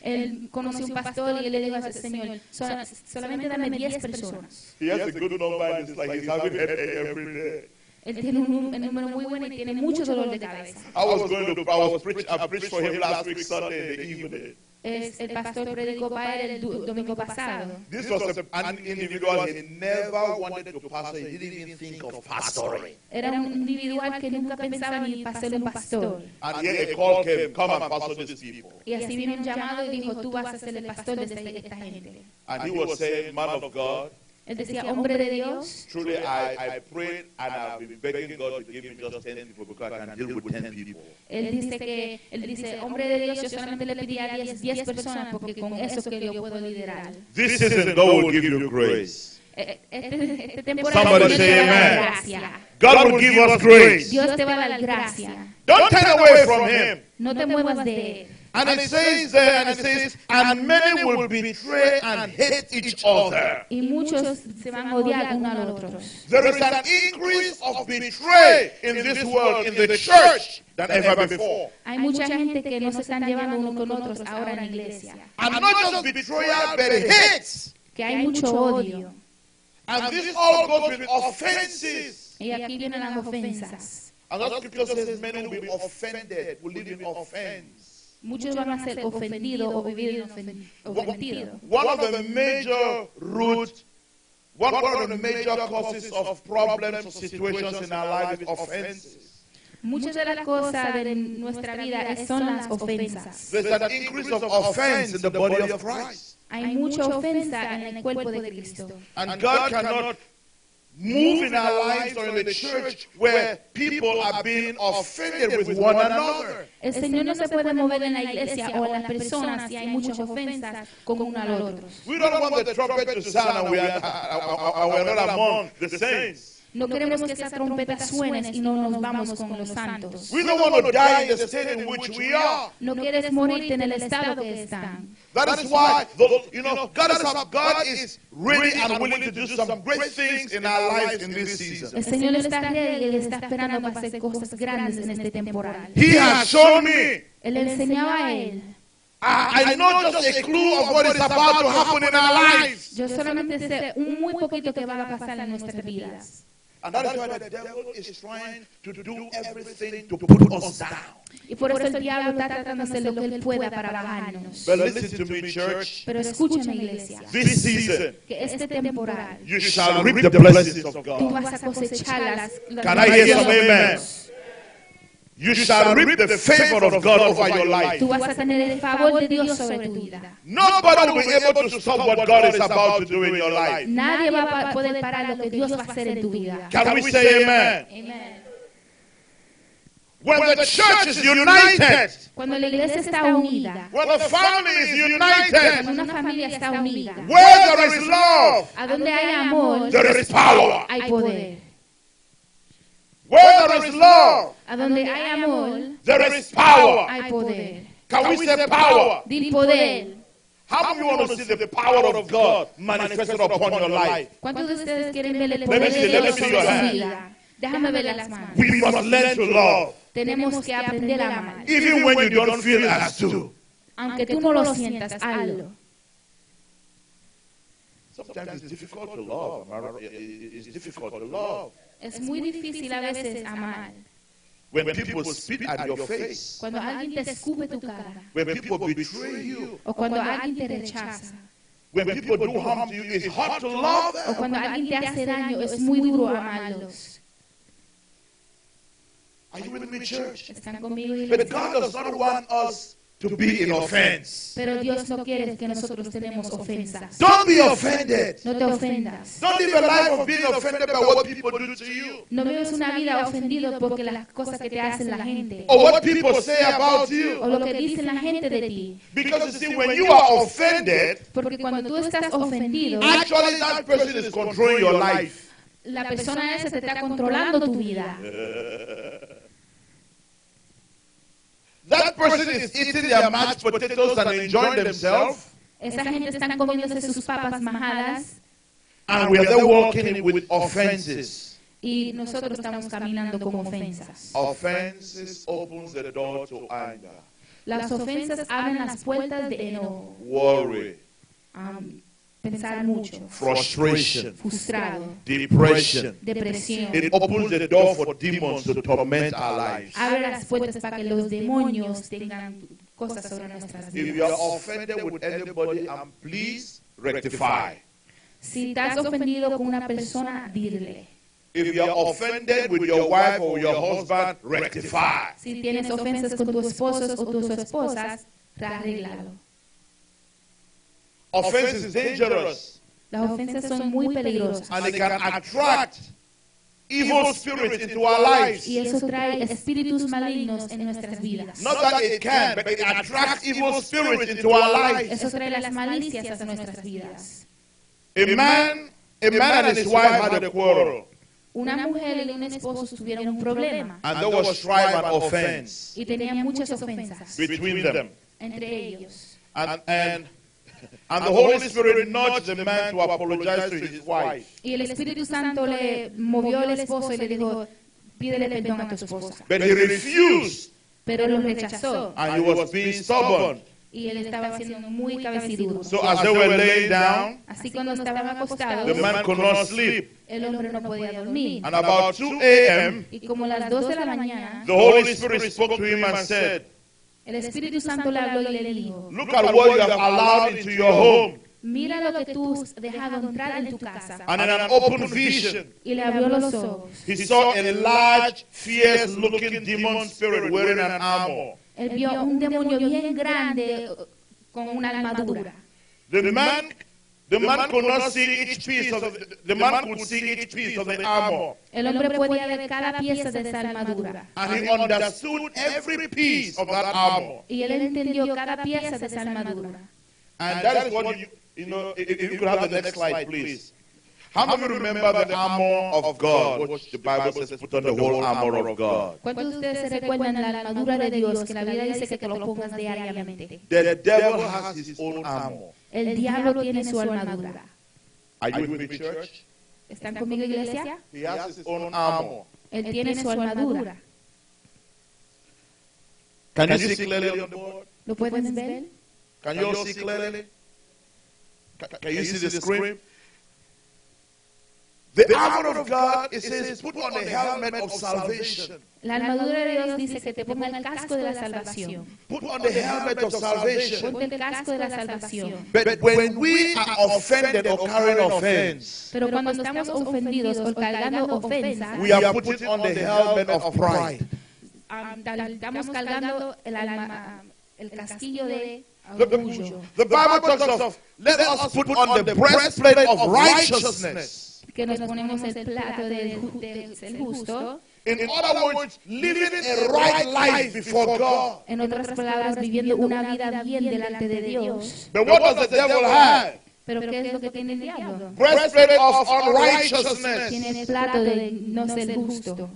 Él conoció un pastor y él le dijo al Señor, "Sola- solamente dame 10 personas. He has a good number and it's like he's having headache every day. Él tiene un número muy bueno y tiene mucho dolor de cabeza. I was going to, I was preach, I preached for him last week Sunday in the evening. Es, el pastor predicó para él el domingo pasado. This was a, an individual he never wanted to pastor. He didn't even think of pastoring. Era un individual que nunca pensaba ni para ser un pastor. And yet a call came, come and pastor these people. Y así vino un llamado y dijo, tú vas a ser el pastor de esta, esta gente. And he was saying, man of God, Él decía, hombre de Dios, truly I, I prayed and I've been begging God to give me just 10 people because I can deal with 10 people. él dice que, él dice, hombre de Dios, yo solamente le pedí a 10, 10 personas porque con eso que yo puedo liderar. This season, God will give you grace. Eh, Este, este temporada Somebody say amen. gracia. God will give us grace. Dios te va a dar gracia. Don't turn away from Him. No te muevas de él. And it says there, and it says, and many will betray and hate each other. Y muchos se van a odiar unos a los otros. There is an increase of betray in this world, in the church, than ever before. Hay mucha gente que no se están llevando unos con otros ahora en la iglesia. And not just betrayal, but hate. Que hay mucho odio. And this is all goes with offenses. Y aquí vienen las ofensas. And that scripture says many will be offended, will live in offense. Muchos van a ser ofendidos o vivir en ofen- ofendidos. One of the major root, one, one of the major causes of problems or situations in our life is offenses. Muchas de las cosas de nuestra vida son las ofensas. There's an increase of offense in the body of Christ. Hay mucha ofensa en el cuerpo de Cristo. And God cannot move in our lives or in the church where people are being offended with one another. El Señor no se puede mover en la iglesia o en las personas si hay muchas ofensas con uno a los otros. We don't want the trumpet to sound and we are, and we're not among the saints. No queremos que esas trompetas suenen y no nos vamos con los santos. We don't want to die in the state in which we are. No quieres morirte en el estado que están. That is why, the, you know, God is, God is ready and willing to do some great things in our lives in this season. El Señor está ready y Él está esperando para hacer cosas grandes en este temporal. He has shown me. Él le enseñó a Él. I, I know just a clue of what is about to happen in our lives. Yo solamente sé un muy poquito que va a pasar en nuestras vidas. And that is why the devil is trying to do everything to put us down. Y por eso el diablo está tratando de hacer lo que él pueda para bajarnos. But listen to me, church. Pero escúchame, iglesia, This season, que este temporal you shall reap the blessings of tú God. vas a cosechar las, las Can I hear some bendiciones amen? You shall reap the favor of God over your life. Tú vas a tener el favor de Dios sobre tu vida. Nobody will be able to stop what God is about to do in your life. Nadie va a pa- poder parar lo que Dios va a hacer en tu vida. Can we say amen? Amen. When the church is united, Cuando la iglesia está unida, when the family is cuando united, una familia está unida, where there is love, a donde hay amor, there is power. hay poder. Where there is love, A donde hay amor, there is power. hay poder. Can we say power? Di poder. How many want to see the power of God manifested upon your life? ¿Cuántos de ustedes quieren ver el Let poder me de see, let me Dios see your su hand. vida? Déjame ver las manos. We must learn to love, Tenemos que aprender a amar. even when you don't feel as to. Aunque tú no lo sientas, hazlo. Sometimes it's difficult to love. It's difficult to love. Es muy difícil a veces amar. When people spit at your face, Cuando alguien te escupe tu cara when people betray you, o cuando alguien te rechaza when people do harm to you, it's hard to love o them. cuando alguien te hace daño, es muy duro amarlos. Are you with me, church? ¿Están conmigo? But? God does not want us to be in offense. Pero Dios no quiere que nosotros tenemos ofensas. Don't be offended. No te ofendas. Don't live a life of being offended by what people do to you No vives una vida ofendido porque las cosas que te hacen la gente or what people say about you. o lo que dicen la gente de ti. Because you see, when you are offended, Porque cuando tú estás ofendido, actually that person is controlling your life. la persona esa te está controlando tu vida. [LAUGHS] That person is eating their mashed potatoes and enjoying themselves, Esa gente está comiéndose sus papas majadas. And we are there walking with offenses. y nosotros estamos caminando con ofensas. Offenses opens the door to anger, Las ofensas abren las puertas de enojo, worry, am, pensar mucho, frustration, frustrado, depression. depresión. It opens the door for demons to torment our lives. Abre las puertas para que los demonios tengan cosas sobre nuestras If you vidas. are offended with anybody, and please rectify. Si estás ofendido con una persona, dile. If you are offended with your wife or your husband, rectify. Si tienes ofensas con tus esposos o tus esposas, arréglalo. Offense is dangerous. Las ofensas son muy peligrosas. and it can attract evil spirits into our lives. y eso trae espíritus malignos en nuestras vidas. Not that it can, but it attracts evil spirits into our lives. Eso trae las malicias a nuestras vidas. A man, a man and his wife had a quarrel, Una mujer y un esposo tuvieron un problema. And there was strife and offense. Y tenían muchas ofensas between them. entre ellos. And, and, and the Holy Spirit nudged the man to apologize to his wife. Y el Espíritu Santo le movió al esposo y le dijo, pídele perdón a tu esposa. But he refused, Pero lo rechazó and he was being stubborn. y él estaba siendo muy cabeciduro. So as they were laying down, Así cuando estaban the acostados, man could not sleep. el hombre no podía dormir. And about 2 a.m., Y como a las 2 de la mañana, the Holy Spirit spoke to him and said, el Espíritu Santo le habló y le dijo, Look at what you have allowed into your home. mira lo que tú has dejado entrar en tu casa. And in an open vision, Y le abrió los ojos. he saw a large, fierce looking demon spirit wearing an armor. Él vio un demonio bien grande eh, con una armadura. The man, the man could not see each piece of the, the man could see each piece of the armor. El hombre podía ver cada pieza de esa armadura. And he understood every piece of that armor. Y él entendió cada pieza de esa armadura. And that is what you, you know, if if you could have the next slide, please. How many remember the armor of God, which the Bible says put on the whole armor of God? ¿Cuántos de ustedes se recuerdan la armadura de Dios que la Biblia dice que te lo pongas diariamente? The devil has his own armor. El diablo tiene su armadura. Are you with me, church? ¿Están conmigo, iglesia? He has his own armor. Él tiene su armadura. Can you see clearly on the board? ¿Lo pueden ver? Can you all see clearly? Ca- Can you see the screen? The armor of God, it says, put on the helmet of salvation. La armadura de Dios dice que te ponga el casco de la salvación. Put on the helmet of salvation. Ponte el casco de la salvación. But when we are offended or carrying offense, Pero cuando estamos ofendidos o cargando ofensa, we are putting on the helmet of pride. am- estamos cargando el, alma, el casquillo de The, orgullo. the Bible talks of, let us put on the breastplate of righteousness. Que nos ponemos el plato del ju- del del justo. In other words, living a right life before God. En otras palabras, viviendo una vida bien delante de Dios. But what does the devil have? Pero ¿qué es lo que tiene el diablo? Breastplate of unrighteousness. Tiene el plato de no ser justo.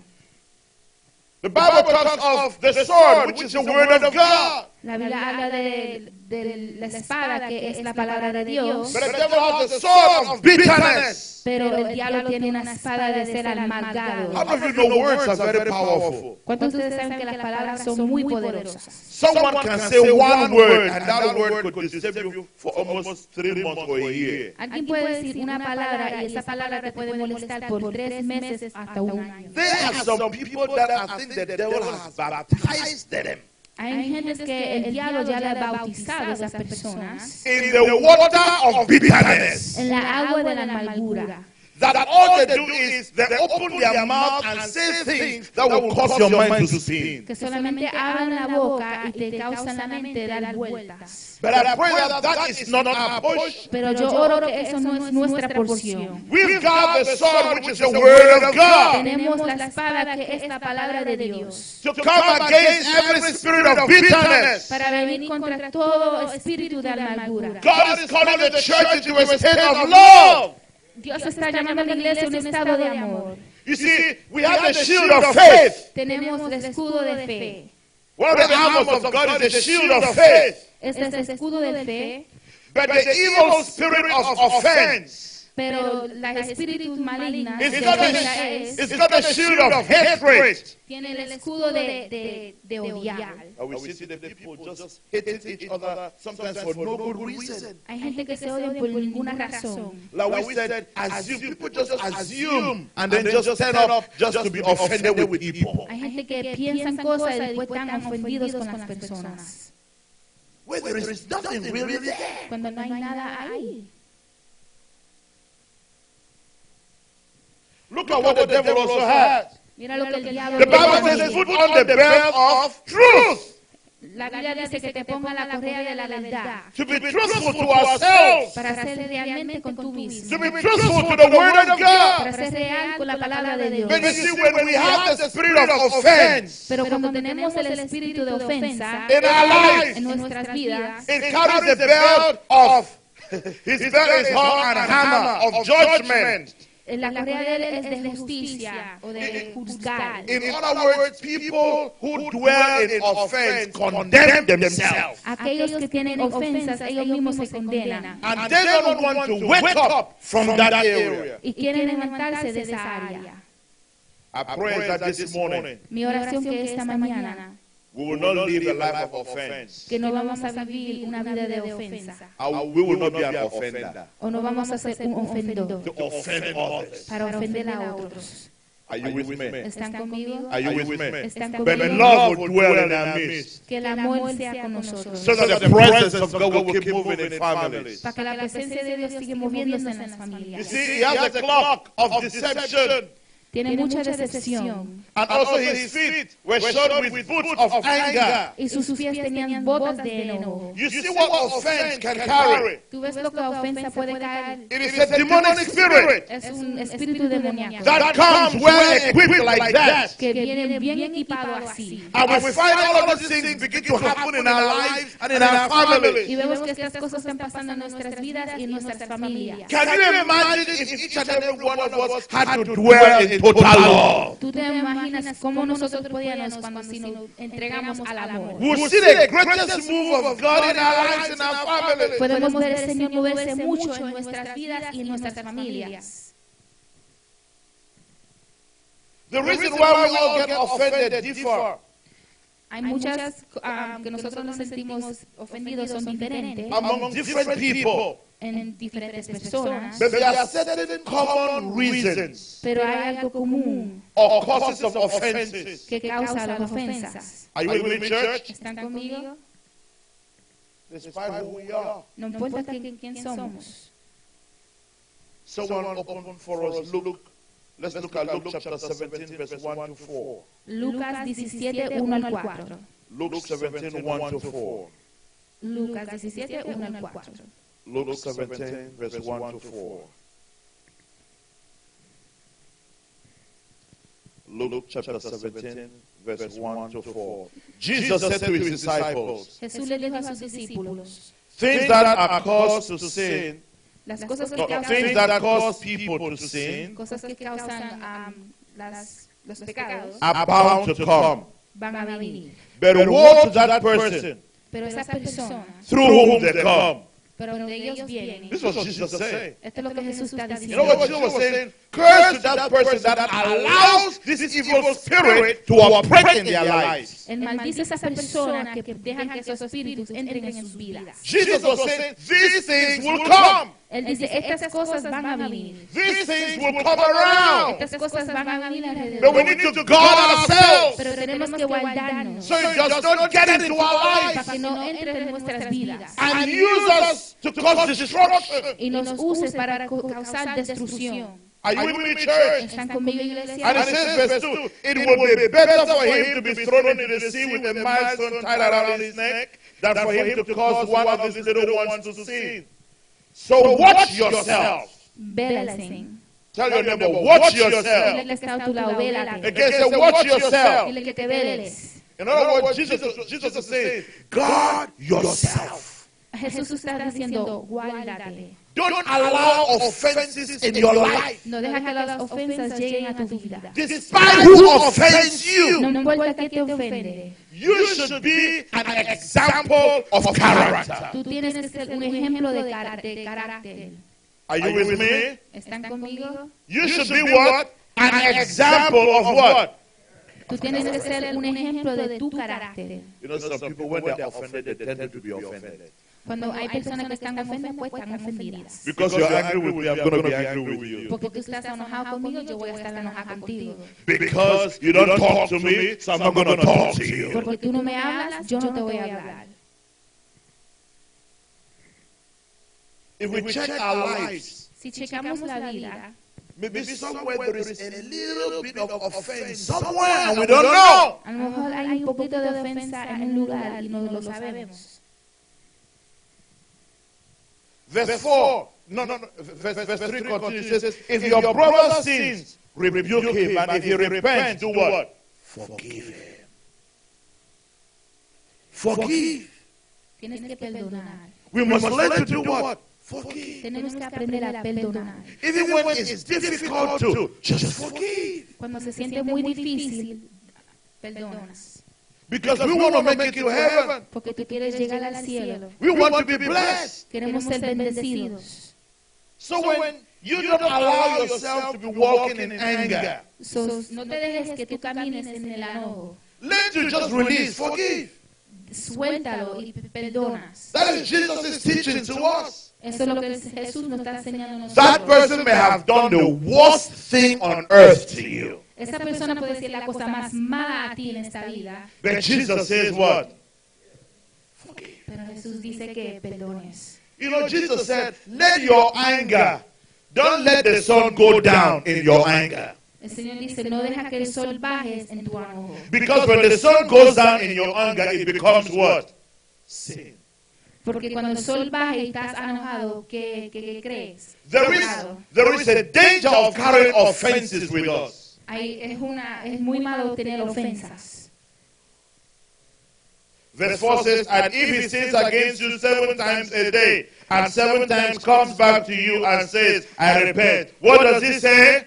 The Bible talks of the sword, which is the word of God. La Biblia habla de, de la espada, que es la palabra de Dios. But the devil has the sword of bitterness. Pero el diablo tiene una espada de ser amargado. How many of you know words are very powerful? ¿Cuántos de ustedes saben que las palabras son muy poderosas? Someone can say one word, and that word could disturb you for almost three months or a year. Alguien puede decir una palabra y esa palabra te puede molestar por tres meses hasta un año. There are some people that I think the devil has baptized them Hay gente que el diablo ya le ha bautizado a esas personas in the water of bitterness. en la agua de la amargura. That all they do is they open their mouth and say things that will cause your mind to sin. Que solamente abran la boca y te causan la mente dar vueltas. But I pray that that is not our portion. Pero yo oro que eso no es nuestra porción. We've got the sword, which is the word of God, Tenemos la espada que es la palabra de Dios. to come against every spirit of bitterness. Para venir contra todo espíritu de amargura. God is calling the church into a state of love. Dios está llamando a la iglesia a un estado de amor. You see, we have the shield of faith. Tenemos el escudo de fe. One of the armors of God is the shield of faith. Este es el escudo de fe, But the evil spirit of offense pero la espíritu maligna It's got, a, es, it's got a shield of hatred. tiene el escudo de, de, de odiar. And we see the people just hating each other sometimes for no good reason. Hay gente que se odia por ninguna razón. Like we said, assume. People just assume and then just stand up just to be offended with people. Hay gente que piensan cosas y después están ofendidos con las personas. Where there is nothing really there. Cuando no hay nada ahí. Look at what the devil also has. Mira lo que el diablo The Bible says, put on the belt of truth. La Biblia dice que te ponga la correa de la verdad To be truthful to ourselves. para ser realmente con tú mismo. To be truthful to the Word of God. Para ser real con la palabra de Dios. But you see, when we have the spirit of offense Pero cuando tenemos el espíritu de ofensa in our life, en nuestras vidas, it carries the belt of [LAUGHS] his belt is hard and hammer of judgment. Eh, la correa de él es de justicia o de juzgar. In other words, people who dwell in offense condemn themselves. Aquellos que tienen ofensas, ellos mismos se condenan And they don't want to wake up from that area. y quieren levantarse de esa área. I pray that this morning Mi oración que esta mañana, we will not live a life of offense. que no vamos a vivir una vida de ofensa We will not be an offender o no vamos a ser un ofendedor to offend others. para ofender a otros. Are you with me? ¿Están conmigo? Are you with me? ¿Están But the conmigo? love will dwell in our midst. Que el amor sea con nosotros. So that the presence of God will keep moving in families. Para que la presencia de Dios siga moviéndose en las You familias. see, he has a clock of deception Tiene mucha decepción. And also his feet were shod with boots of anger. Y sus pies tenían botas de enojo. You see what offense can carry. ¿Tú ves lo que ofensa puede caer? It is a demonic spirit Es un espíritu demoníaco that comes well equipped like that. que viene bien equipado así. And we find all of these things begin to happen in our lives and in our Y families. vemos que estas cosas están pasando en nuestras vidas y en nuestras familias. Can you imagine if each and every one of us had to dwell in ¿Tú te imaginas cómo nosotros podíamos cuando si nos entregamos al amor? We'll see the greatest move of God in our lives and our families. Podemos ver al Señor moverse mucho en nuestras vidas y en nuestras familias. The reason why we all get offended differ. Hay muchas ah, que nosotros nos sentimos ofendidos, son diferentes among different people. En diferentes personas, But there are certain common reasons pero hay algo común or causes of offenses. que causa las ofensas. Are you with me, church? ¿Están conmigo? Despite who we are. No importa quién, quién somos. Someone open for us Luke. Let's look at Luke chapter 17, verse 1 to 4. Lucas 17, 1 al 4. Luke 17, 1 to 4. Lucas 17, 1 al 4. Luke 17, verse 1 to 4. Luke chapter 17, verse 1 to 4. Jesus said to his disciples, Jesús le dijo a sus discípulos, Things that are caused to sin, las cosas que things that cause people to sin, cosas que causan um, um, am, las, los pecados are bound to come. van a venir. But woe to that person Pero esa persona, through whom they come. Pero donde ellos vienen, This was Jesus saying. esto es lo que Jesús está You know diciendo. what Jesus was saying? Curse to that person that allows this evil spirit to operate in their lives. Él maldice a esa persona que dejan que esos espíritus entren en sus vidas. Jesus was saying, These things will come. Él dice, estas cosas van a venir. These things will come around. Estas cosas van a venir. But we need to guard ourselves. Pero tenemos que guardarnos. So it does not get into our para lives que no entre en nuestras vidas. and use us to cause destruction. y nos use para causar destrucción. Are you with me, church? And it says, verse 2, it would be better for him to be thrown into the sea with a millstone tied around his neck than for him to cause one of these little ones to sin. So watch yourself. Vélase. Tell your neighbor, watch Dile yourself. que está a tu lado, vélate. Again, say, watch yourself. Dile que te veles. In other words, Jesus, Jesus is saying, guard yourself. Jesús está diciendo, guárdate. Don't allow offenses in your life. No deja que las ofensas lleguen a tu vida. Despite who offends you, No importa qué te ofende. you should be an example of character. Tú tienes que ser un ejemplo de, cara- de carácter. Are you with me? ¿Están conmigo? You should be what? An example of what? Tú tienes que ser un ejemplo de tu carácter. You know, some people, when they're offended, they tend to be offended. Cuando hay personas que están ofendidas, pues están ofendidas. Because you're angry with me, I'm going to be angry with you. Porque tú estás enojado conmigo, yo voy a estar enojado contigo. Because you don't talk to me, so I'm not going to talk to you. Porque tú no me hablas, yo no te voy a hablar. If we check our lives, Si checamos la vida, maybe somewhere there is a little bit of offense somewhere and we don't know. a lo mejor hay un poquito de ofensa en un lugar y no lo sabemos. Verse 4, no, no, no, verse, verse 3 continues, it says, If your brother sins, rebuke him, and if he repents, do what? Forgive him. Forgive. Tienes que perdonar. We must learn to do what? Forgive. Tenemos que aprender a perdonar. Even when it's difficult to, just forgive. Cuando se siente muy difícil, perdonas. Because we want to make it to heaven. Porque tú quieres llegar al cielo. We want to be blessed. Queremos ser bendecidos. So when you don't allow yourself to be walking in anger, So, no te dejes que tú camines en el enojo. learn to just release, forgive. Suéltalo y perdonas. That is Jesus' teaching to us. Eso es lo que Jesús nos está enseñando a That person may have done the worst thing on earth to you. Esa persona puede decir la cosa más mala a ti en esta vida, But Jesus says what? pero Jesús dice que perdones. You know, Jesus said, let your anger, don't let the sun go down in your anger. El Señor dice, no deja que el sol baje en tu enojo. Because when the sun goes down in your anger, it becomes what? Sin. Porque cuando el sol baja y estás enojado, ¿qué, qué- qué crees? There is, there is a danger of carrying offenses with us. Ahí es, una, es muy malo tener ofensas. Verse 4 says, And if he sins against you seven times a day, and seven times comes back to you and says, I repent, what does he say?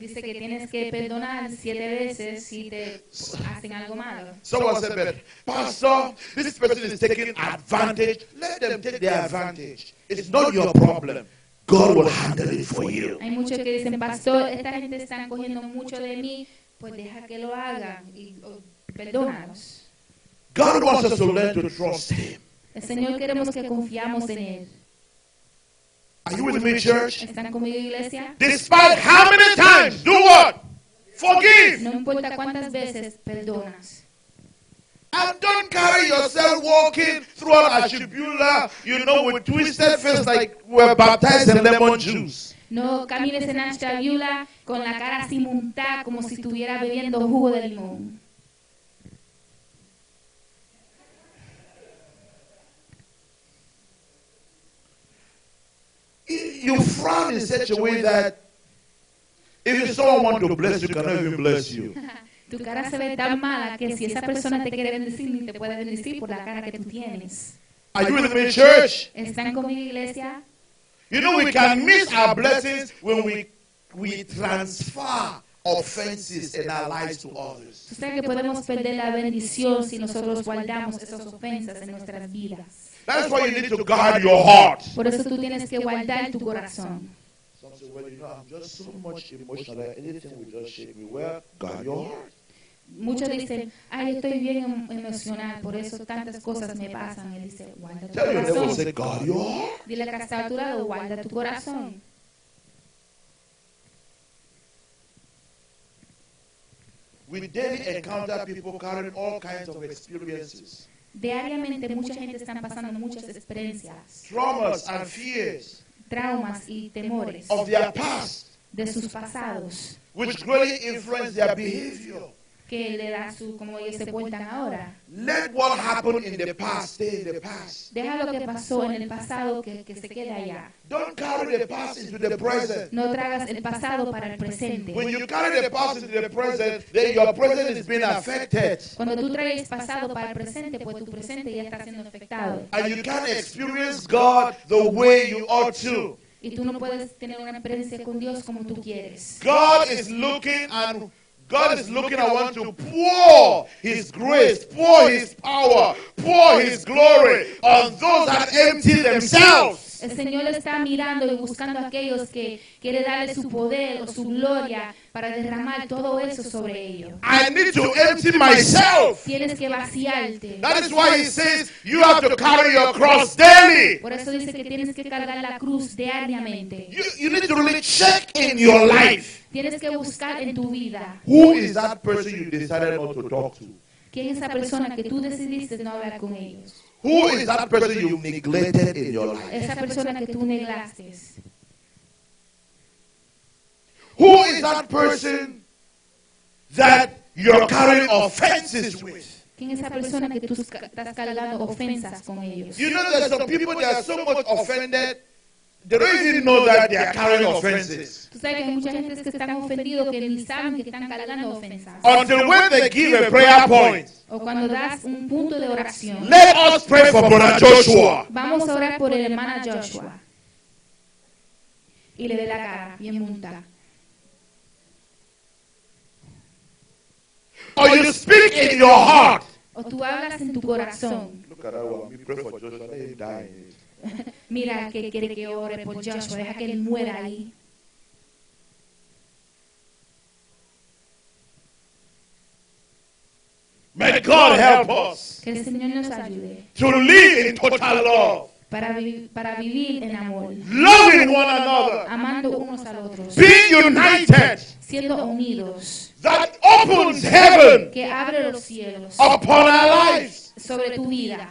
Dice que tienes que perdonar siete veces si te hacen algo malo. Someone said, but Pastor, this person is taking advantage. Let them take their advantage. It's not your problem. God will handle it for you. Hay muchos que dicen, pastor, esta gente está cogiendo mucho de mí, pues deja que lo hagan y o, perdónalos. God wants us to learn to trust Him. El Señor queremos que confiamos en Él. Are you with me, church? ¿Están conmigo, iglesia? Despite how many times, do what? Forgive. No importa cuántas veces perdonas. And don't carry yourself walking throughout Ashibula, you know, with twisted face like we're baptized in lemon juice. No camines en Ashtabula con la cara así montada como si estuviera bebiendo jugo de limón. You frown in such a way that if someone wants to bless you, cannot even bless you. [LAUGHS] Tu cara se ve tan mala que si esa persona te quiere bendecir, ni te puede bendecir por la cara que tú tienes. Are you with me, church? ¿Están conmigo, iglesia? You know, we can miss our blessings when we, we transfer offenses in our lives to others. Que podemos perder la bendición si nosotros guardamos esas ofensas en nuestras vidas. That's why you need to guard your heart. Por eso tú tienes que guardar tu corazón. Some say, well, you know, I'm just so much emotional. Anything will just shake me. Well, guard your heart. Muchos dicen, ay, estoy bien em- emocional, por eso tantas cosas me pasan. Él dice, guarda tu Tell your neighbor, corazón. Dile que está a tu lado, guarda tu corazón. We daily encounter people carrying all kinds of experiences, Diariamente mucha gente está pasando muchas experiencias, traumas, and fears traumas y temores of their past, de sus pasados which greatly influence their behavior. Que le da su como ellos se portan ahora. Let what happened in the past stay in the past. Deja lo que pasó en el pasado que, que se quede allá. Don't carry the past into the present. No tragas el pasado para el presente. When you carry the past into the present, then your present is being affected. Cuando tú traes pasado para el presente, pues tu presente ya está siendo afectado. And you can't experience God the way you ought to. Y tú no puedes tener una experiencia con Dios como tú quieres. God is looking and God is looking and want to pour His grace, pour His power, pour His glory on those that empty themselves. El Señor está mirando y buscando a aquellos que quiere darle su poder o su gloria para derramar todo eso sobre ellos. I need to empty myself. Tienes que vaciarte. That is why He says you have to carry your cross daily. Por eso dice que tienes que cargar la cruz diariamente. You, you need to really check in your life. Tienes que buscar en tu vida Who is that person you decided not to talk to? quién es esa persona que tú decidiste no hablar con ellos. Who is that person you neglected in your life? Esa persona que tú neglaste. Who is that person that you're carrying offenses with? ¿Quién es esa persona que tú estás cargando ofensas con ellos? You know, there's some people that are so much offended, they don't even know that they are carrying offenses. Tú sabes que hay mucha gente que están ofendidos que ni saben que están cargando ofensas. Until when they give a prayer point. O cuando das un punto de oración. Let us pray for Brother Joshua. Vamos a orar por el hermano Joshua. Y le ve la cara bien montada. Or you speak in your heart. O tú hablas en tu corazón. Look at that one. We pray for Joshua. Let him die. [LAUGHS] Mira que quiere que ore por Joshua. Deja que él muera ahí. May God help us Que el Señor nos ayude to live in total love, para, vi- para vivir en amor. loving one another, Amando unos a otros. being united. Siendo unidos. That opens heaven Que abre los cielos upon our lives. sobre tu vida.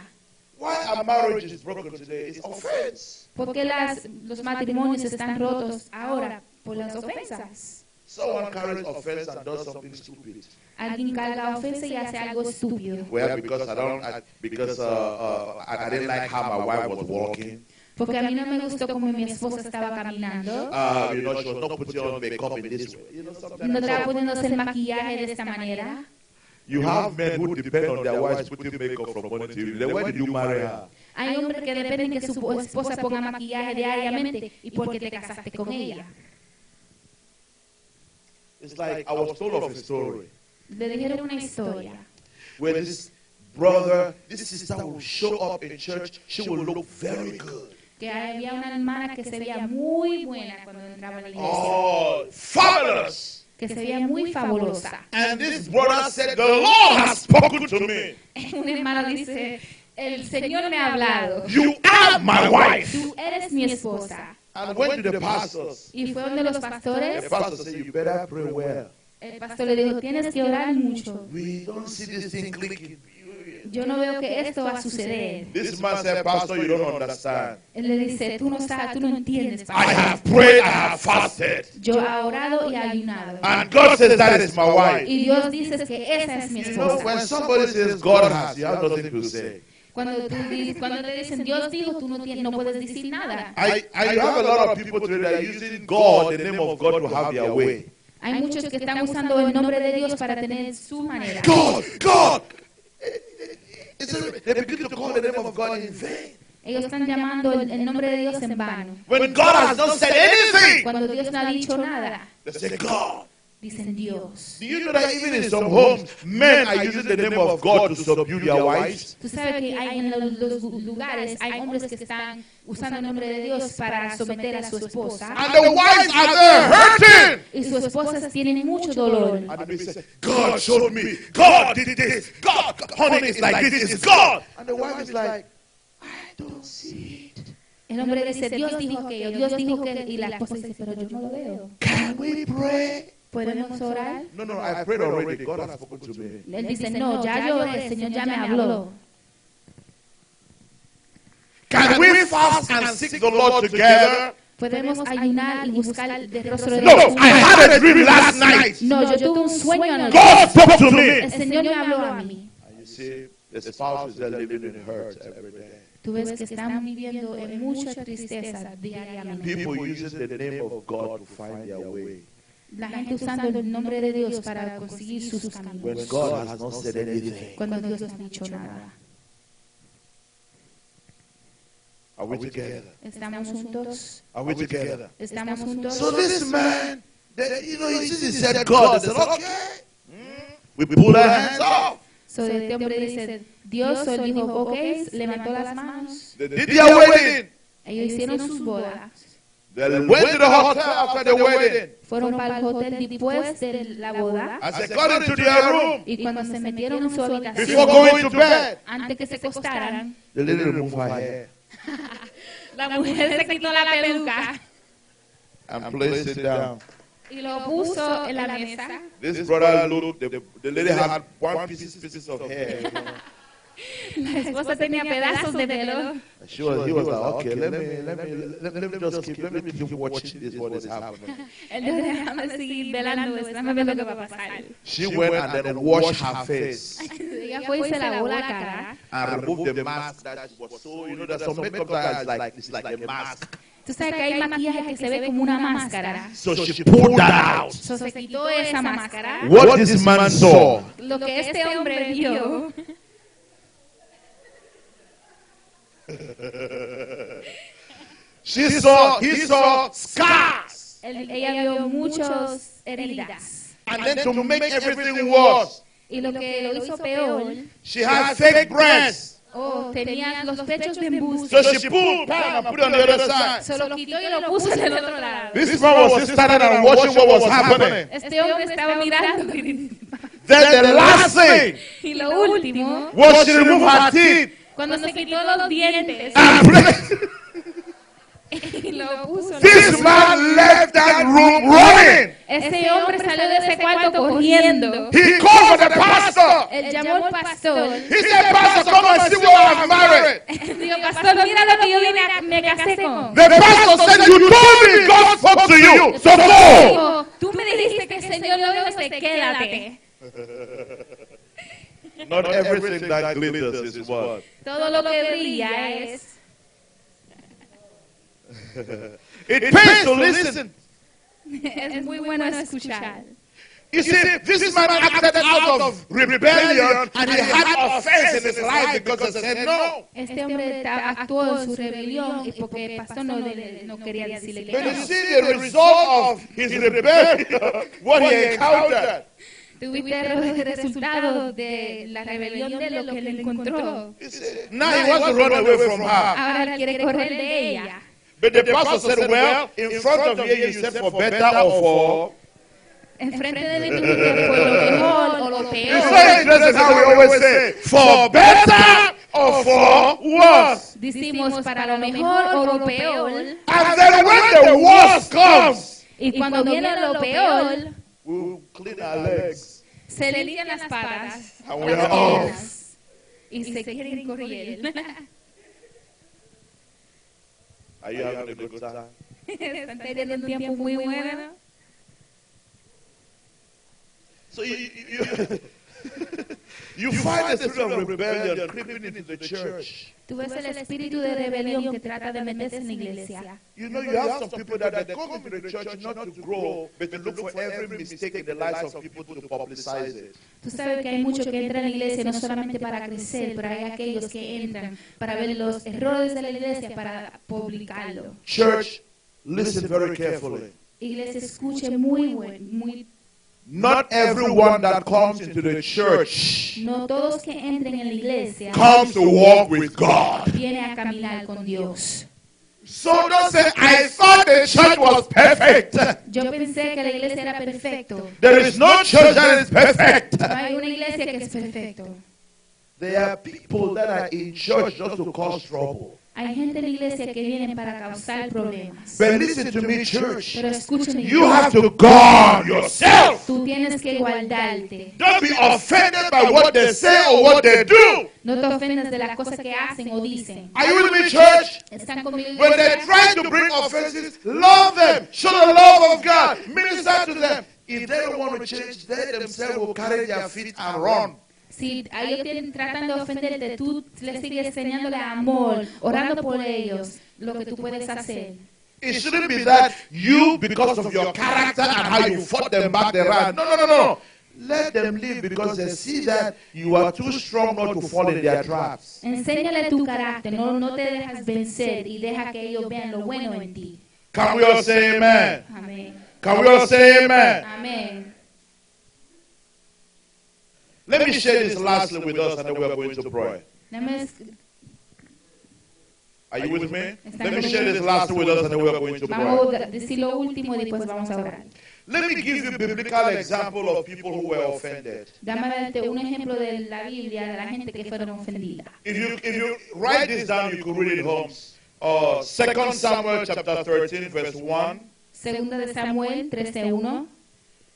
Porque las, los matrimonios están rotos ahora por las ofensas. Someone carries offense and does something stupid. Alguien carga ofensa y hace algo estúpido. Well, because I don't, I, because uh, uh, I, I didn't like how my wife was walking. Porque a mí no me gustó como mi esposa estaba caminando. Uh, you know, she was not putting on makeup in this way. You know, sometimes No estaba poniéndose el maquillaje de esta manera. You have men who depend on their wives putting makeup from morning till evening. Then why did you marry her? Hay hombres que dependen que su esposa ponga maquillaje diariamente y porque te casaste con ella. It's like I was told of a story Le dijeron una historia where this brother, this sister will show up in church. She will look very good. que había una hermana que se veía muy buena cuando entraba a la iglesia, Oh, fabulous! Que se veía muy fabulosa. And this brother said, The Lord has spoken to me. [LAUGHS] Un hermano dice, el Señor me ha hablado, You are my wife. tú eres mi esposa. And went to the pastors. Y fue donde los The pastores, pastor said, You better pray well. el pastor le dijo, tienes que orar mucho. We don't see this thing clicking. Yo no veo que esto va a suceder. This man said, Pastor, you don't understand. Él le dice, tú no sabes, tú no entiendes. I have prayed, I have fasted. Yo he orado y ayunado. And God says that is my wife. Y Dios dice que esa es mi You know, when esposa. somebody says God has, you have nothing to say. Cuando, tú cuando te dicen Dios dijo, tú no, tienes, no puedes decir nada. I, I have a lot of people today that are using God, the name of God, to have their way. Hay muchos que están usando el nombre de Dios para tener su manera. God, God. They begin to call the name of God in vain. Ellos están llamando el, el nombre de Dios en vano. When God has not said anything, Cuando Dios no ha dicho nada, they say God. Dicen Dios. Do you know that even in some homes, men are using the name of God to subdue their wives? Tú sabes que hay en los, los lugares, hay hombres que están usando el nombre de Dios para someter a su esposa. And the wives are there hurting. Y sus esposas tienen mucho dolor. And they say, God showed me. God did this. God, honey, it's like this. It's God. And the wife is like, I don't see it. El hombre dice, Dios dijo aquello, Dios dijo que, y la esposa dice, pero yo no lo veo. Can we pray? ¿Podemos orar? No, no, I prayed already. God has spoken to me. Él dice, no, ya yo el Señor ya me habló. Can we fast and seek the Lord together? Podemos ayunar y buscar el rostro de No, Dios. I had a dream last night. No, yo tuve un sueño anoche. God spoke to El me. Señor me habló a mí. And you see, the spouse is there living in hurt every day. Tú ves que están viviendo en mucha tristeza diariamente. People using the name of God to find their way. La gente usando el nombre de Dios para conseguir sus When caminos. God has not said anything. Cuando Dios no ha dicho nada. Are we together? Estamos juntos. Are we together? Estamos juntos. So this man, you know, he he said God. They said, okay. We pull our hands off. So este hombre dice, Dios él dijo, ok, levantó las manos. They did their wedding. Ellos hicieron sus bodas. They went to the hotel after the wedding. Fueron para el hotel después de la boda. As they got into their room, Y cuando se metieron en su before habitación, going to bed, antes que se acostaran, the lady removed her hair la mujer se quitó la peluca and placed it down. y lo puso en la mesa. This brother looked, the, the lady had one piece, pieces of hair. La esposa tenía pedazos de pelo. And She was, he was like, okay, let me, let me, let, let me just keep, let me keep watching this, what is happening. Él dijo, déjame seguir velando déjame ver lo que va a pasar. She went and then washed her face Ella [LAUGHS] [LAUGHS] fue y se lavó la cara. and removed the mask that was so, you know, there's some makeup that is like, it's like a mask. Tú sabes que hay maquillaje que se ve como una máscara. So she pulled that out. So se quitó esa máscara. What this man saw Lo que este hombre vio, She saw, he saw scars. él- ella vio muchas heridas. And then to make everything worse, Y lo que lo hizo peor, she had fake breasts. oh, tenía los pechos de embuste. So she pulled down and put it on the other side. Se lo quitó y lo puso del otro lado. This man was just standing and watching what was happening. Este hombre estaba mirando Then the last thing y lo último, was she removed her teeth cuando se quitó los dientes placed. [LAUGHS] y lo puso. This man left that room running. Este hombre salió de ese cuarto corriendo. He called for the pastor. Él llamó al pastor. He said, Pastor, come and see what I'm married. [LAUGHS] Dijo, pastor, mira lo que yo vine a, me casé con. The pastor said, You told me God spoke to you. So go. Dijo, Tú me dijiste que el Señor dice, quédate. Not everything that glitters is what. Todo lo que brilla es. [LAUGHS] It pays to listen. Es muy bueno escuchar. You see, this man acted out of rebellion and he had offense in his life because he said no. Este hombre ta- actuó en su rebelión y porque el pastor no, le- no quería decirle que When you no. see the result of his rebellion, [LAUGHS] what he encountered, Tuviste el resultado de la rebelión de lo que él encontró. he said, now he wants to run away from her. Ahora él quiere correr de ella. But the pastor said, well, in front of you, you said for better or for. Enfrente de mí tú dijiste por lo mejor o lo It's peor. so interesting how we always say, for better or for worse. Decimos para lo mejor o lo peor. And then when the worst comes, Y cuando viene lo peor, we'll clean our legs. se le limpian las patas, And we las are off. piernas, y se quieren correr. Are you having a good time? Están teniendo un tiempo muy bueno. So you, you, you, find the spirit of rebellion creeping into the church. Tú ves el espíritu de rebelión que trata de meterse en la iglesia. You know, you have some people that they come into the church not to grow, but to look for every mistake in the lives of people to publicize it. Tú sabes que hay muchos que entran a la iglesia no solamente para crecer, pero hay aquellos que entran para ver los errores de la iglesia, para publicarlo. Church, listen very carefully. Iglesia, escuche muy buen, muy Not everyone that comes into the church No todos que entren en la iglesia comes to walk with God. vienen a caminar con Dios. So don't say, I thought the church was perfect. Yo pensé que la iglesia era perfecto. There is no church that is perfect. No hay una iglesia que es perfecto. There are people that are in church just to cause trouble. Hay gente en la iglesia que viene para causar problemas. But listen to me, church. Pero escúchame, You have to guard yourself. tú tienes que guardarte. Don't be offended by what they say or what they do. No te ofendas de las cosas que hacen o dicen. Are you with me, church? Están conmigo. When they try to bring offenses, love them. Show the love of God. Minister to them. If they don't want to change, they themselves will carry their feet and run. Si ellos tienen- tratan de ofenderte, tú les sigues enseñándole amor, orando por ellos, lo que tú puedes hacer. It shouldn't be that you, because of your character and how you fought them back, they ran. No, no, no, no. Let them live because they see that you are too strong not to fall in their traps. Enséñale tu carácter, no, no te dejas vencer y deja que ellos vean lo bueno en ti. Can we all say amen? Amén. Can we all say amen? Amén. Let me share this lastly with us and then we are going to pray. Are you with me? Let me share this lastly with us and then we are going to pray. a decir lo último y después vamos a orar. Let me give you a biblical example of people who were offended. Dame darte un ejemplo de la Biblia, de la gente que fueron ofendidas. If you if you write this down, you could read it home. Uh, Second Samuel chapter 13, verse 1 Segunda de Samuel 13:1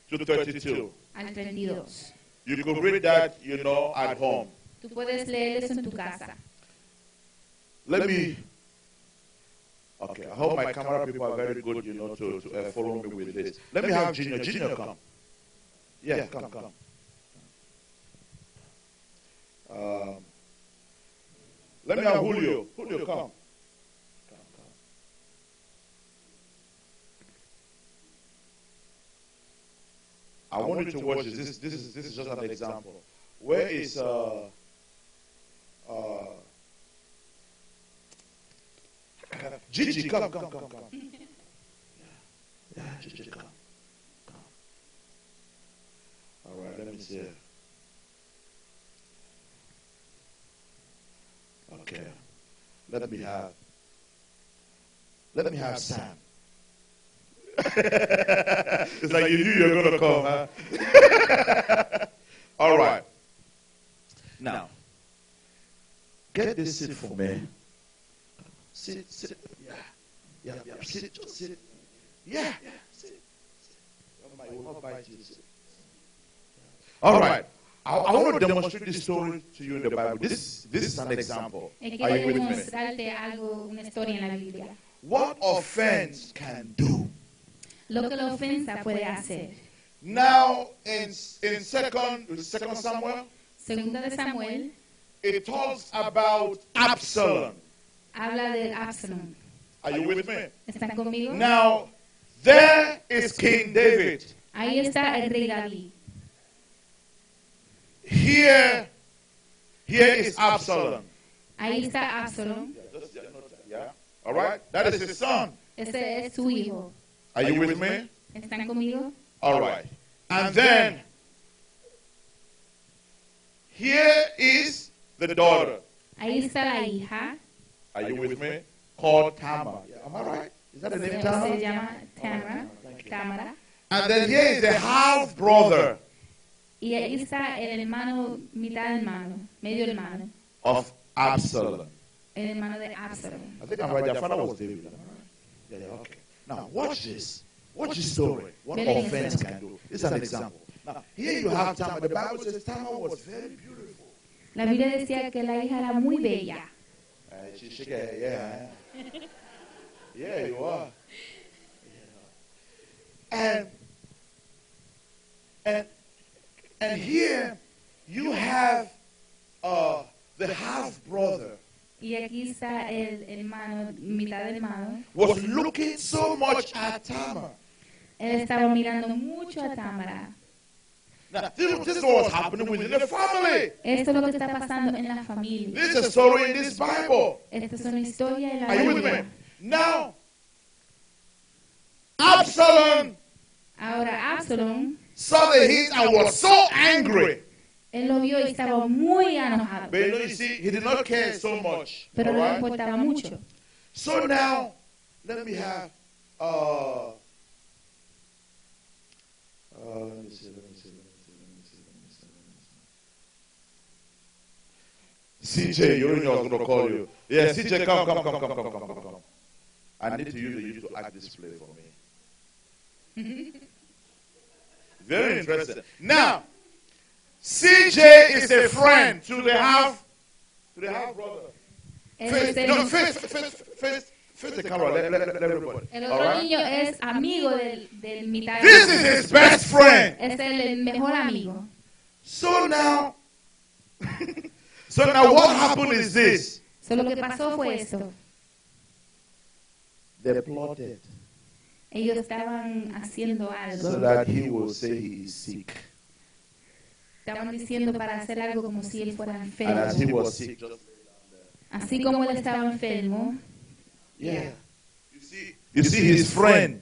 to 32. al 32. You could read that, you know, at home. Tú puedes leer eso en tu casa. Let me. Okay, I hope my camera people are very good, you know, to, to uh, follow me with this. Let me have Junior. Junior, come. Yeah, come, come. Um, let me have Julio. Julio, come. Come, I want you to watch this. This, this is this is just an example. Where is uh uh Gigi, come, come, come, come. Yeah, Gigi, come. Come. All right, let me see. Okay. Let me have. Let me have Sam. It's like you knew you were going to come, huh? [LAUGHS] All right. Now, get this seat for me. Sit, sit. Yeah. Yeah, yeah. Sit, just sit. Yeah, yeah. Sit. sit. Will not bite you. Sit. All right. I, I want to demonstrate this story to you in the Bible. This, this is an example. Are Quiero you with me? demostrarte algo, una historia en la Biblia. What offense can do? Lo que la ofensa puede hacer. Now, in, in second, second Samuel, Segunda de Samuel it talks about Absalom. habla de Absalom. Are you with me? ¿Están conmigo? Now, there is King David. Ahí está el rey David. Here, here is Absalom. Ahí está Absalom. Yeah. All right. That is his son. Ese es su hijo. Are you with me? ¿Están conmigo? All right. And then here is the daughter. Ahí está la hija. Are you with me? Called Tamar. Yeah, am I right? Is that the name Se Tamar? llama Tamara. Tamara. And then here is the half brother Y ahí está el hermano, mitad hermano, medio hermano. of Absalom. El hermano de Absalom. I think I'm right. Their father was David. am I right? Yeah, yeah, okay. Now watch this. Watch this story. What Very offense interesting. can do. This is an example. Now here you have Tamar. The Bible says Tamar was very beautiful. La Biblia decía que la hija era muy bella. Uh, she shake her head, yeah. yeah, you are. And and and here you have uh, the half brother Y aquí está el hermano, mitad hermano. was looking so much at Tamar. Él estaba mirando mucho a Tamara. Now, this, this is what was happening within the family. Esto es lo que está pasando en la familia. This is a story in this Bible. Esta es una historia en la Are you with me? Biblia. Now, Absalom Ahora Absalom, saw the heat and was so angry. Él lo vio y estaba muy enojado. But you know, you see, he did not care so much. Pero no le right? importaba mucho. So now, let me have. Uh, uh, let me see, let me see, let me see, let me see, let me see, let me see. CJ, you know I was going to call you. Yeah, CJ, come, come, come, come, come, come, come, come. I need to use you to act this play for me. [LAUGHS] Very interesting. Now, CJ is a friend to the half, to the half brother. Él no, camera. Let, let, let everybody. el otro right? niño es amigo del, del mitad This is his best friend. Es el mejor amigo. So now, [LAUGHS] so now what happened is this. So, lo que pasó fue esto. They plotted Ellos estaban haciendo algo. so that he will say he is sick. Estaban diciendo para hacer algo como si él fuera And as he enfermo. was sick, just Así como él estaba enfermo, yeah. You see, you see, his friend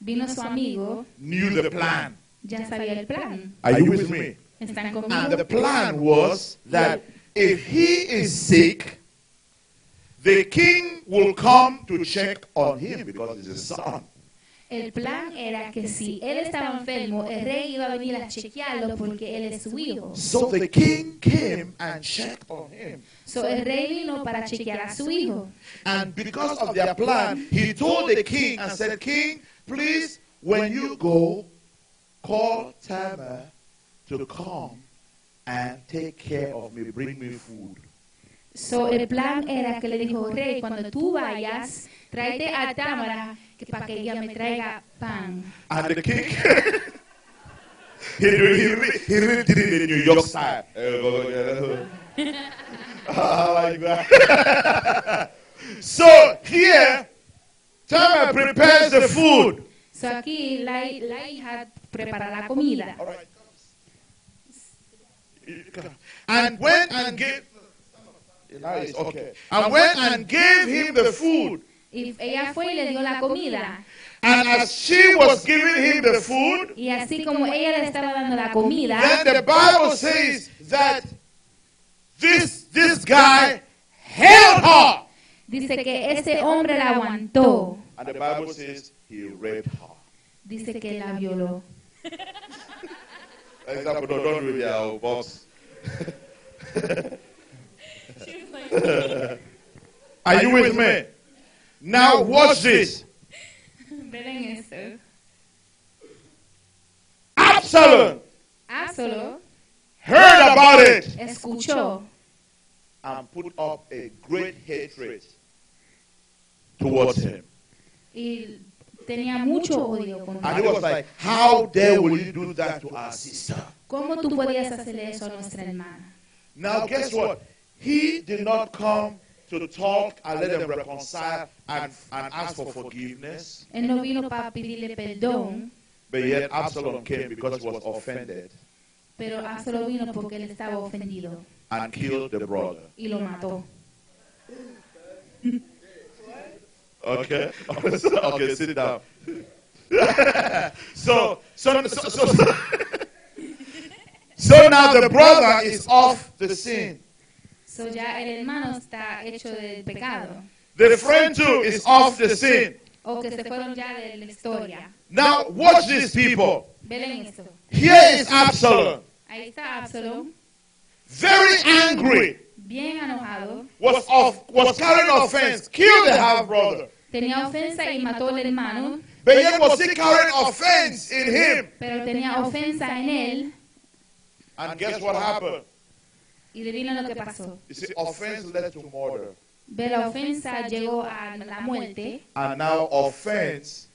vino su amigo, knew the plan. ya sabía el plan. Are you with me? ¿Están And conmigo? the plan was that if he is sick, the king will come to check on him because he's his son. El plan era que si él estaba enfermo, el rey iba a venir a chequearlo porque él es su hijo. So the king came and checked on him. So, el rey vino para chequear a su hijo. And because of their plan, he told the king and said, King, please, when you go, call Tamar to come and take care of me, bring me food. So, el plan era que le dijo, rey, cuando tú vayas, tráete a Támara que para que ella me traiga pan. And the king, [LAUGHS] he, really, he, really, he really did it in New York style. I [LAUGHS] [LAUGHS] ah, like that. so here, Tamar prepares the food. So, aquí la, la hija prepara la comida. All right. And went and gave. Nice, okay. And went and gave him the food. Y ella fue y le dio la comida. And as she was giving him the food, Y así como ella le estaba dando la comida, then the Bible says that this this guy held her. dice que ese hombre la aguantó. And the Bible says he raped her. Dice que la violó. [LAUGHS] Example, no, don't read [LAUGHS] your box. Are you with me? Now watch this. Ven [LAUGHS] eso. Absalom Absalom heard about it escuchó and put up a great hatred towards him. y tenía mucho odio contra And he was like, How dare will you do that to our sister? ¿Cómo tú podías hacerle eso a nuestra hermana? Now, guess what? He did not come to talk and let them reconcile and, and ask for forgiveness. Él no vino para pedirle perdón, But yet Absalom came because he was offended pero solo vino porque él estaba ofendido and killed the brother. y lo mató. Okay? [LAUGHS] okay, sit down. [LAUGHS] so, so, so, so, so, so now the brother is off the scene. So ya el hermano está hecho del pecado. The friend too is off the scene. O que se fueron ya de la historia. Now, watch these people. Velen. Here is Absalom, Ahí está Absalom, very angry, bien enojado. was off, was carrying offense, killed the half brother. Tenía ofensa y mató al hermano, But yet was he carrying offense in him? pero tenía ofensa en él. And guess what happened? Y adivina lo que pasó. You see, offense led to murder. De la ofensa llegó a la muerte. And now offense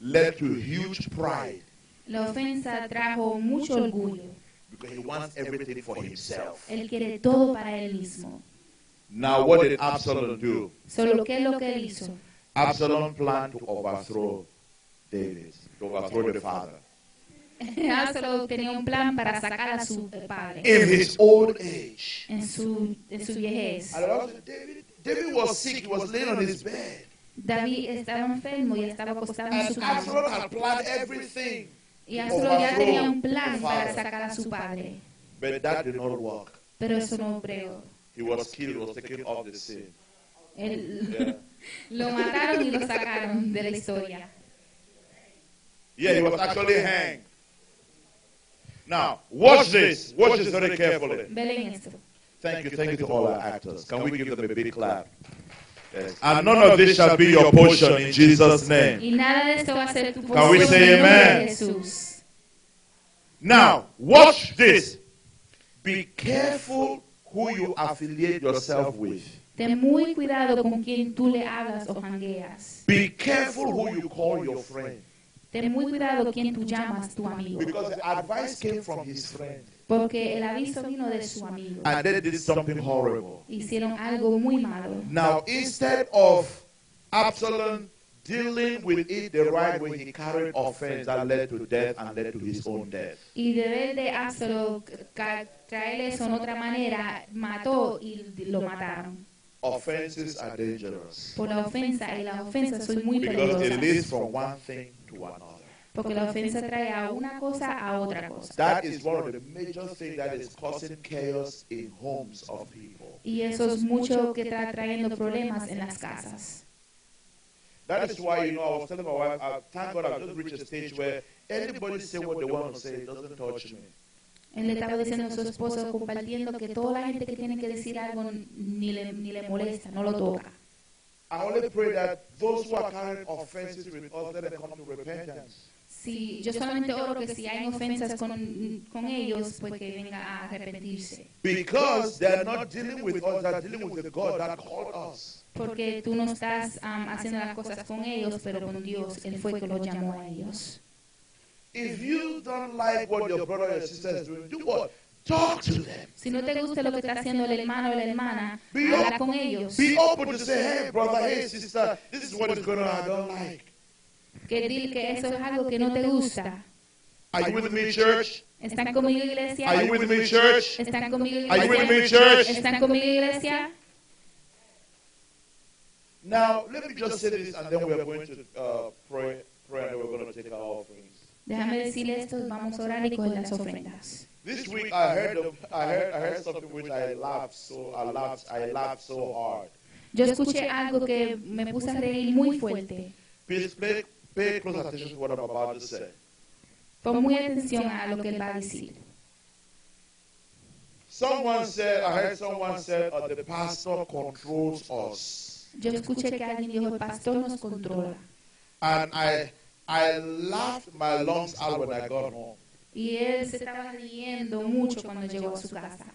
led to huge pride La ofensa trajo mucho orgullo. because he wants everything for himself. Él quiere todo para él mismo. Now, what did Absalom do? Solo que es lo que él hizo. Absalom planned to overthrow David, to overthrow the father. [LAUGHS] Absalom tenía un plan para sacar a su padre In his old age. en su, en su also, David, David was sick, he was laying on his bed. David estaba enfermo y estaba acostado en su cama. Absalom had planned everything. Y Absalom ya tenía un plan para sacar a su padre. But that did not work. Pero eso no bregó. He was killed, he was taken off the scene. Yeah. [LAUGHS] lo mataron y lo sacaron de la historia. Yeah, he was actually hanged. Now, watch this. Watch this very carefully. Velen esto. Thank you, thank you to all our actors. Can we give them a big clap? Yes. And none of this shall be your portion in Jesus' name. Y nada de esto va a ser tu Can we say en el nombre amen? Jesús. Now, watch this. Be careful who you affiliate yourself with. Ten muy cuidado con quien tú le hagas o jangueas. Be careful who you call your friend. Ten muy cuidado quien tú llamas tu amigo. Because the advice came from his friend. Porque el aviso vino de su amigo. And they did something horrible. Hicieron algo muy malo. Now, instead of Absalom dealing with it the right way, he carried offense that led to death and led to his own death. Y de de Absalom traer eso en otra manera, mató y lo mataron. Offenses are dangerous Por la ofensa, y las ofensas son muy because it peligrosas. leads from one thing to another. Porque la ofensa trae a una cosa a otra cosa. That is one of the major things that is causing chaos in homes of people. Y eso es mucho que está trayendo problemas en las casas. That is why, you know, I was telling my wife, I, thank God I've just reached a stage where anybody say what they want to say, it doesn't touch me. Él le estaba diciendo a su esposo, compartiendo que toda la gente que tiene que decir algo ni le, ni le molesta, no lo toca. I only pray that those who are carrying offenses with us, let them come to repentance. Si, yo solamente oro que si hay ofensas con, con ellos, pues que venga a arrepentirse. Because they are not dealing with us, they are dealing with the God that called us. Porque tú no estás am, haciendo las cosas con ellos, pero con Dios, Él fue que los llamó a ellos. If you don't like what your brother or sister is doing, do what? Talk to them. Si no te gusta lo que está haciendo el hermano o la hermana, Be habla con ellos. Be open to say, hey, brother, hey, sister, this is what is going on, I don't like. Que dile que eso es algo que no te gusta. Are you with me, church? ¿Están conmigo, iglesia? Are you with me, church? ¿Están conmigo, Are you with me, iglesia? church? ¿Están conmigo, iglesia? Now, let me just say this, and then we are going to uh, pray, pray, and then we're going to take our offerings. Déjame decirle esto, vamos a orar y coger las ofrendas. This week, I heard, of, I heard, I heard something which I laughed so, I laughed, I laughed so hard. Yo escuché algo que me puse a reír muy fuerte. Please pay, pay close attention to what I'm about to say. Pon muy atención a lo que él va a decir. Someone said, I heard someone said, uh, the pastor controls us. Yo escuché que alguien dijo, el pastor nos controla. And I, I laughed my lungs out when I got home. Y él se estaba riendo mucho cuando llegó a su casa.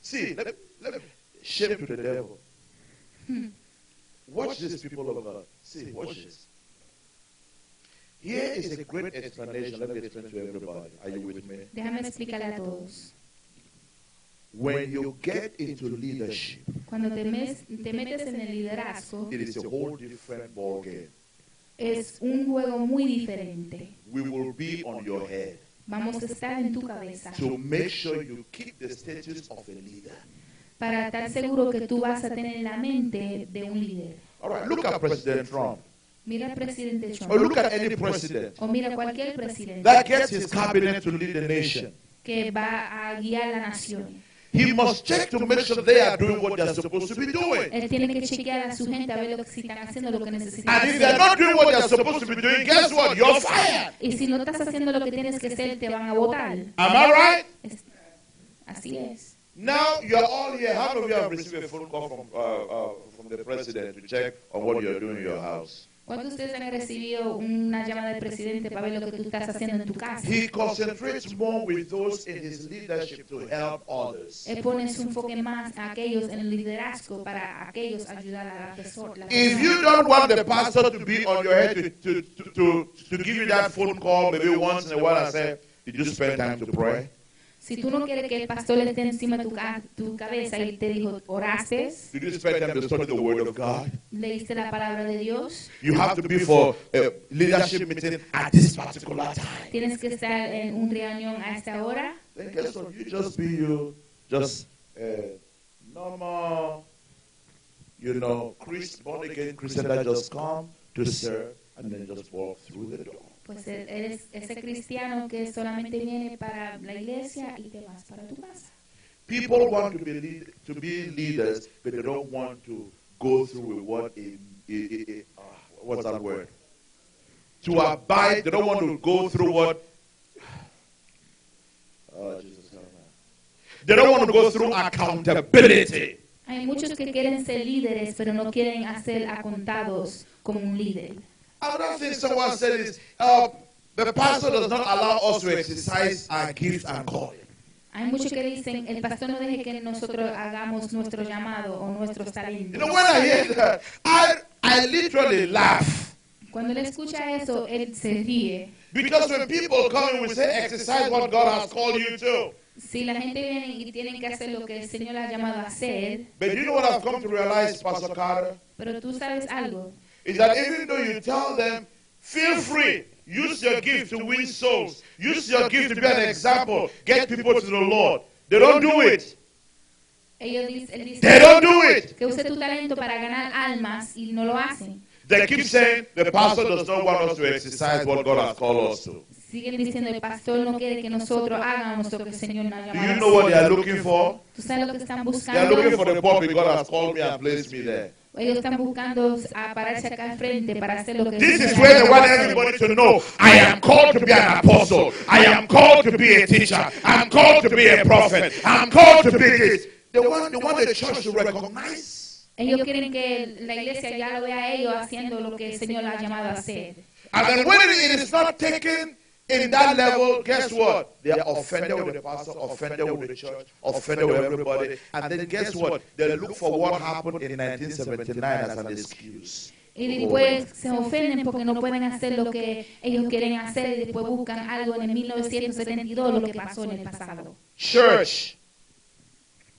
See, let, let me shame to the devil. [LAUGHS] Watch this, people of God. See, watch this. Here is a great explanation. Let me explain to everybody. Are you with me? Déjame explicarle a todos. When you get into leadership, Cuando te, mes- te metes en el liderazgo, it is a whole different ball game. es un juego muy diferente. We will be on your head Vamos a estar en tu cabeza to make sure you keep the status of a leader. para estar seguro que tú vas a tener la mente de un líder. All right, look at President Trump. Mira al presidente Or Trump look at any president o mira cualquier presidente that gets his cabinet to lead the nation. que va a guiar la nación. He must check to make sure they are doing what they're supposed to be doing. Él tiene que chequear a su gente a ver lo que si están haciendo lo que necesitan And if they're not doing what they're supposed to be doing, guess what? You're fired. Y si no estás haciendo lo que tienes que hacer, te van a votar. Am I right? Es- Así es. Now you're all here. How many of you have received a phone call from, uh, uh, from the president to check on what you're doing in your house? ¿Cuántos de ustedes han recibido una llamada del presidente para ver lo que tú estás haciendo en tu casa? He concentrates more with those in his leadership to help others. Él pone su enfoque más a aquellos en el liderazgo para aquellos ayudar a. If you don't want the pastor to be on your head to, to, to, to, to give you that phone call maybe once in a while and say, Did you spend time to pray? Si tú no quieres que el pastor esté encima de tu, ca- tu cabeza y te dijo, oraste, Did you spend time to study the Word of God? leíste la palabra de Dios, You have to be for a leadership meeting at this particular time. tienes que estar en un reunión a esta hora, Then guess what? You just be you, just uh, normal, you know, Christ, born again Christian that just come to serve and then just walk through the door. Pues e- eres ese cristiano que solamente viene para la iglesia y te vas para tu casa. People want to be lead, to be leaders, but they don't want to go through with what a, a, a, a uh, what's that word? To abide, they don't want to go through what. [SIGHS] Oh, Jesus. They don't want to go through accountability. Hay muchos que quieren ser líderes, pero no quieren hacer a contados como un líder. Another thing someone said is, uh, the pastor does not allow us to exercise our gifts and calling. Hay muchos que dicen, el pastor no deje que nosotros hagamos nuestro llamado o nuestros You talentos. know, when I hear that, I, I literally laugh. Cuando él escucha eso, él se ríe. Because when people come and we say, exercise what God has called you to. Si la gente viene y tienen que hacer lo que el Señor ha llamado a hacer, But you know what I've come to realize, Pastor Carter? pero tú sabes algo, Is that even though you tell them, feel free, use your gift to win souls, use your gift to be an example, get people to the Lord. They don't do it. ellos dic- él They don't do it. que use tu talento para ganar almas y no lo hacen. They keep saying the pastor does not want us to exercise what God has called us to. Siguen diciendo, el pastor no quiere que nosotros hagamos lo que el Señor nos ha Do llamado you know what they are looking for? ¿Tú sabes lo que están They are looking for the pulpit God has called me and placed me there. Ellos están buscando a pararse acá al frente para hacer lo que el This Señor is ha where they want everybody to know I am called to be an apostle. I am called to be a teacher. I'm called to be a prophet. I'm called to be this. They want, they want the church to recognize. Ellos quieren que la iglesia ya lo vea a ellos haciendo lo que el Señor ha llamado a hacer. And then when it is not taken in that level, guess what? They are offended with the pastor, offended with the church, offended with everybody. And then guess what? They look for what happened in 1979 as an excuse. Y después se ofenden porque no pueden hacer lo que ellos quieren hacer y después buscan algo en el 1972, lo que pasó en el pasado. Church,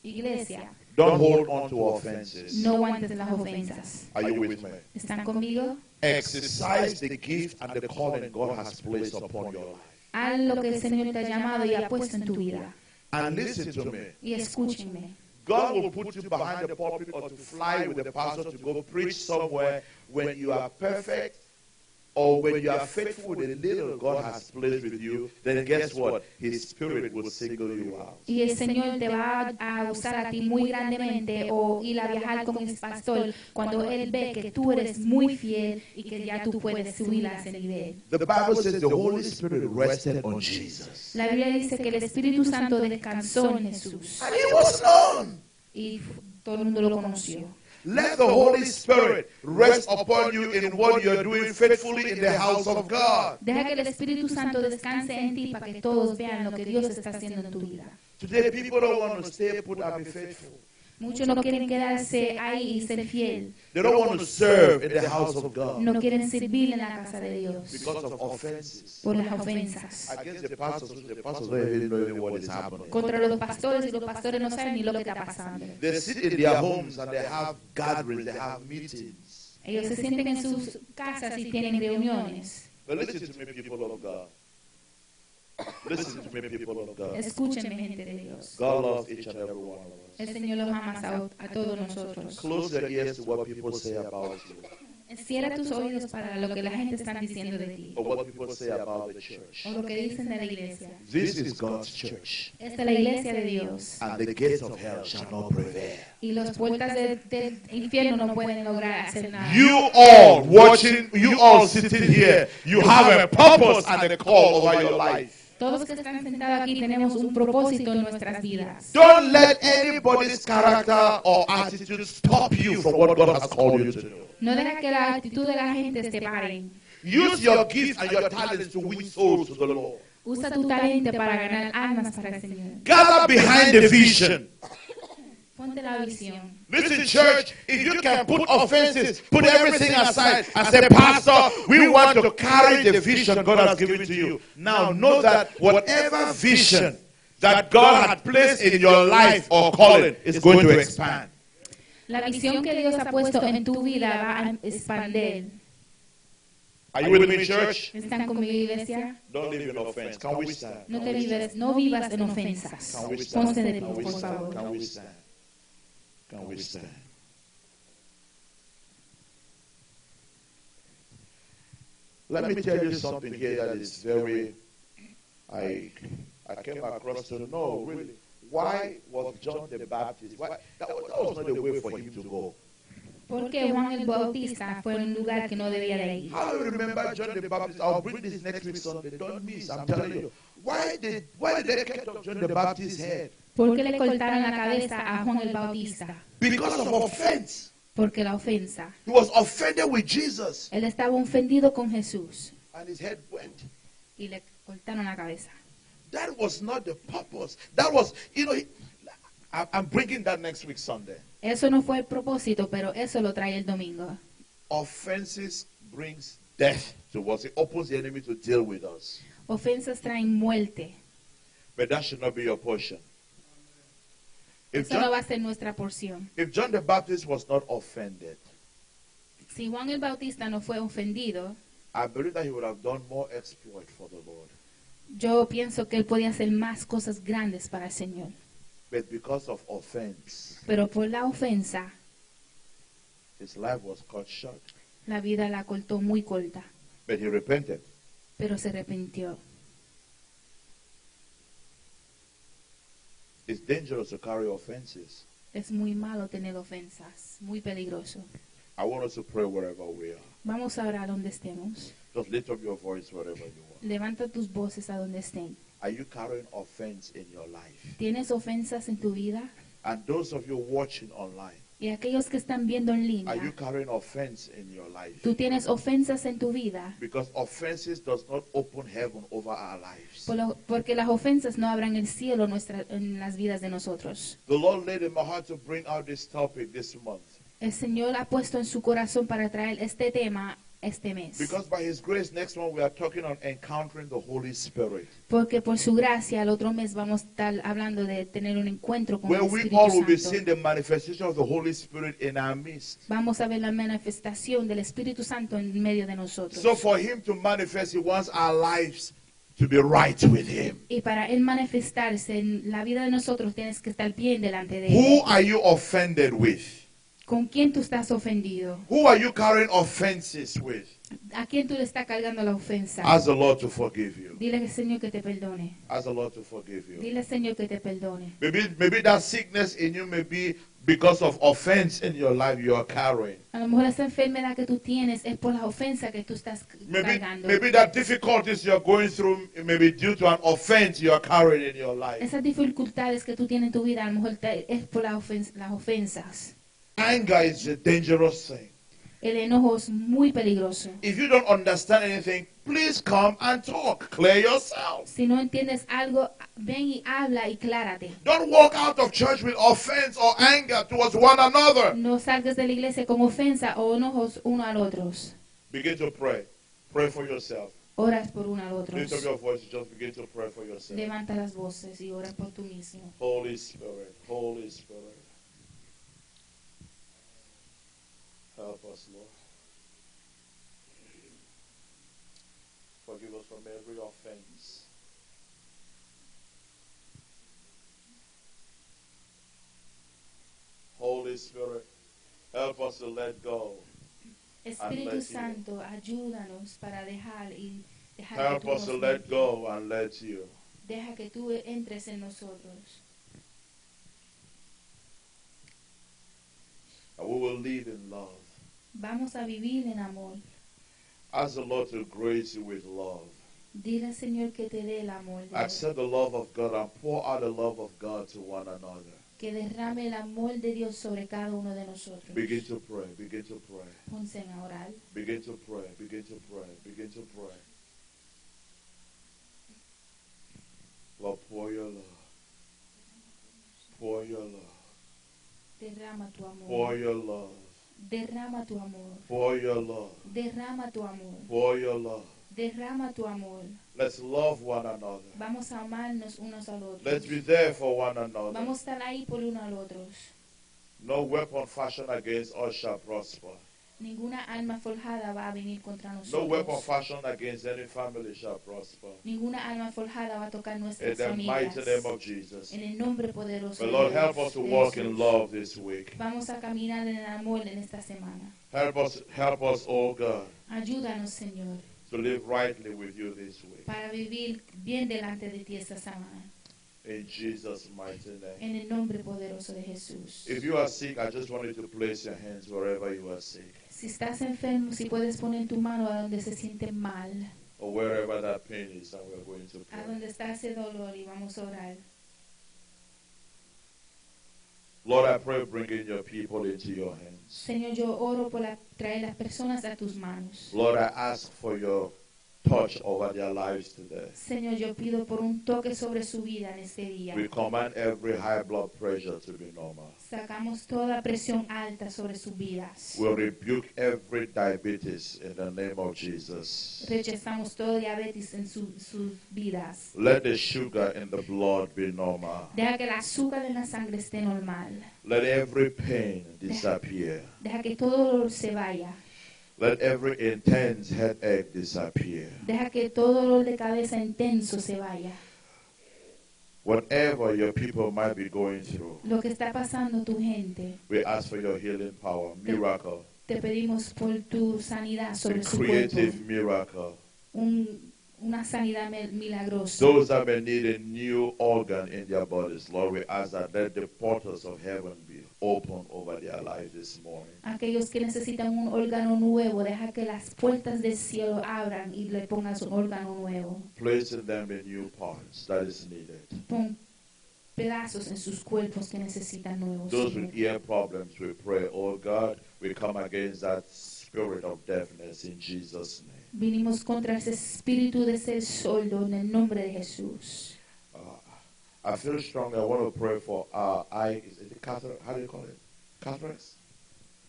Iglesia, don't hold on to offenses. no aguantes las ofensas. Are you with me? ¿Están conmigo? Exercise the gift and the calling God has placed upon your life. Haz lo que el Señor te ha llamado y ha puesto en tu vida. And listen to me. Y escúchenme. God will put you behind the pulpit or to fly with the pastor to go preach somewhere when you are perfect or when you are faithful with the little God has placed with you. Then guess what? His spirit will single you out. Y el Señor te va a usar a ti muy grandemente o ir a viajar con el pastor cuando Él ve que tú eres muy fiel y que ya tú puedes subir a ese nivel. The Bible says the Holy Spirit rested on Jesus. La Biblia dice que el Espíritu Santo descansó en Jesús And he was known. y todo el mundo lo conoció. Let the Holy Spirit rest upon you in what you're doing faithfully in the house of God. Deja que el Espíritu Santo descanse en ti para que todos vean lo que Dios está haciendo en tu vida. Today, people don't want to stay put and be faithful. Muchos no quieren quedarse ahí y ser fiel. They don't want to serve in the house of God No quieren servir en la casa de Dios because of offenses. por las ofensas. Against the pastors, the pastors don't even know what is happening. Contra los pastores y los pastores no saben ni lo que está pasando. They sit in their homes and they have gatherings, they have meetings. Ellos se sienten en sus casas y tienen reuniones. But listen to me, people of God. Listen to me, people of God. Escúchenme, gente de Dios. God loves each and every one of us. El Señor los ama a, a todos nosotros. Close your ears to what people say about you Cierra tus oídos para lo que la gente está diciendo de ti or what people say about the church. o lo que dicen de la iglesia. This is God's church, Esta es la iglesia de Dios and the gates of hell shall not prevail. y las puertas de- del infierno no pueden lograr hacer nada. You all watching, you all sitting here, you have a purpose and a call over your life. Todos que están sentados aquí tenemos un propósito en nuestras vidas. Don't let anybody's character or attitude stop you from what God has called you to do. No deja que la actitud de la gente te pare. Use your gifts and your talents to win souls to the Lord. Usa tu talento para ganar almas para el Señor. Gather behind the vision. Ponte la visión. Listen, church, if you can put offenses, put everything aside and say, Pastor, we want to carry the vision God has given to you. Now, know that whatever vision that God had placed in your life or calling is going to expand. La visión que Dios ha puesto en tu vida va a expandir. Are you with me, church? ¿Están conmigo, iglesia? Don't live in offense. Can we stand? No te vives, no vivas en ofensas. Can we stand? Ponte de Can pie, we por stand? favor. Can we stand? Can we stand? Let me tell you something here that is very, I, I came across to know really why was John the Baptist? Why, that, was, that was not the way for him to go. Porque Juan el Bautista fue un lugar que no debía de ir. How do you remember John the Baptist? I'll bring this next week Sunday. Don't miss. I'm telling you. Why did why did they cut off John the Baptist's head? Porque le cortaron la cabeza a Juan el Bautista. Because of offense. Porque la ofensa. He was offended with Jesus, Él estaba ofendido con Jesús and his head went. y le cortaron la cabeza. That was not the purpose. That was, you know, I'm bringing that next week Sunday. Eso no fue el propósito, pero eso lo trae el domingo. Offenses brings death to us. It opens the enemy to deal with us. Ofensas traen muerte. But that should not be your portion. If Eso no John, va a ser nuestra porción. if John the Baptist was not offended, Si Juan el Bautista no fue ofendido, I believe that he would have done more exploit for the Lord. yo pienso que él podía hacer más cosas grandes para el Señor. But because of offense, Pero por la ofensa, his life was cut short. la vida la cortó muy corta. But he repented. Pero se arrepintió. It's dangerous to carry offenses. Es muy malo tener ofensas, muy peligroso. I want us to pray wherever we are. Vamos a orar donde estemos. Just lift up your voice wherever you are. Levanta tus voces a donde estén. Are you carrying offense in your life? ¿Tienes ofensas en tu vida? And those of you watching online, Y aquellos que están viendo en línea, are you carrying offense in your life? tú tienes ofensas en tu vida, Because offenses does not open heaven over our lives. por lo- porque las ofensas no abran el cielo nuestra- en las vidas de nosotros. The Lord laid in my heart to bring out this topic this month. El Señor ha puesto en su corazón para traer este tema este mes. Because by His grace, next month we are talking on encountering the Holy Spirit. Porque por su gracia, el otro mes vamos a estar hablando de tener un encuentro con Where el we Espíritu all will be Santo. seeing the manifestation of the Holy Spirit in our midst. Vamos a ver la manifestación del Espíritu Santo en medio de nosotros. So for Him to manifest, He wants our lives to be right with Him. y para Él manifestarse en la vida de nosotros, tienes que estar bien delante de Él. Who are you offended with? ¿Con quién tú estás ofendido? Who are you carrying offenses with? ¿A quién tú le estás cargando la ofensa? Ask the Lord to forgive you. Dile al Señor que te perdone. Ask the Lord to forgive you. Dile al Señor que te perdone. Maybe, maybe that sickness in you may be because of offense in your life you are carrying. A lo mejor esa enfermedad que tú tienes es por la ofensa que tú estás Maybe, cargando. maybe that difficulties you're going through may be due to an offense you are carrying in your life. Esas dificultades que tú tienes en tu vida, a lo mejor es por la las ofensas. Anger is a dangerous thing. El enojo es muy peligroso. If you don't understand anything, please come and talk. Clear yourself. Si no entiendes algo, ven y habla y clárate. Don't walk out of church with offense or anger towards one another. No salgas de la iglesia con ofensa o enojos uno al otro. Begin to pray. Pray for yourself. Oras por uno al otro. Lift up your voice. Just begin to pray for yourself. Levanta las voces y ora por tú mismo. Holy Spirit, Holy Spirit. Help us, Lord. Forgive us from every offense. Holy Spirit, help us to let go. Espíritu. Santo, ayúdanos para dejar y dejar Help que tú us to let go and let you. Deja que tú entres en nosotros. And we will live in love. Vamos a vivir en amor. Ask the Lord to grace you with love. Dile al Señor que te dé el amor. de. Accept the love of God and pour out the love of God to one another. Que derrame el amor de Dios sobre cada uno de nosotros. Begin to pray, begin to pray, Ponse a orar. begin to pray, begin to pray, begin to pray. Lord, pour your love. Pour your love. Derrama tu Pour amor. your love. Derrama tu amor. For your love. Derrama tu amor. Pour your love. Derrama tu amor. Let's love one another. Vamos a amarnos unos al otro. Let's be there for one another. Vamos a estar ahí por uno al otro. No weapon fashioned against us shall prosper. Ninguna alma forjada va a venir contra No weapon nosotros. fashioned against any family shall prosper. Ninguna alma forjada va a tocar In nuestras the mighty name familias. of Jesus. En el nombre poderoso But Lord, help us to walk in love this week. Vamos a caminar en el amor en esta semana. Help us, help us, oh God, Ayúdanos, Señor, to live rightly with you this week. para vivir bien delante de ti esta semana. In Jesus' mighty name. En el nombre poderoso de Jesús. If you are sick, I just want you to place your hands wherever you are sick Si estás enfermo, si puedes poner tu mano a donde se siente mal, or wherever that pain is, and we're going to a pray. donde está ese dolor y vamos a orar. Lord, I pray bringing your people into your hands. Señor, yo oro por la- traer las personas a tus manos. Lord, I ask for your touch over their lives today. Señor, yo pido por un toque sobre su vida en este día. We command every high blood pressure to be normal. Sacamos toda presión alta sobre sus vidas. We rebuke every diabetes in the name of Jesus. Rechazamos todo diabetes en su- sus vidas. Let the sugar in the blood be normal. Deja que el azúcar en la sangre esté normal. Let every pain disappear. Deja que todo dolor se vaya. Let every intense headache disappear. Deja que todo dolor de cabeza intenso se vaya. Whatever your people might be going through, Lo que está pasando tu gente, we ask for your healing power, miracle, te pedimos por tu sanidad sobre su cuerpo. creative miracle. Un- una sanidad milagrosa. Those that may need a new organ in their bodies, Lord, we ask that let the portals of heaven open over their lives this morning. Aquellos que necesitan un órgano nuevo, deja que las puertas del cielo abran y le pongas un órgano nuevo. Placing them in new parts that is needed. Pon pedazos en sus cuerpos que necesitan nuevos. Those with ear problems, we pray, oh God, we come against that spirit of deafness in Jesus' name. Vinimos contra ese espíritu de ser sordo en el nombre de Jesús. I feel strongly. I want to pray for uh, eye. Is it cataracts? How do you call it? Cataracts?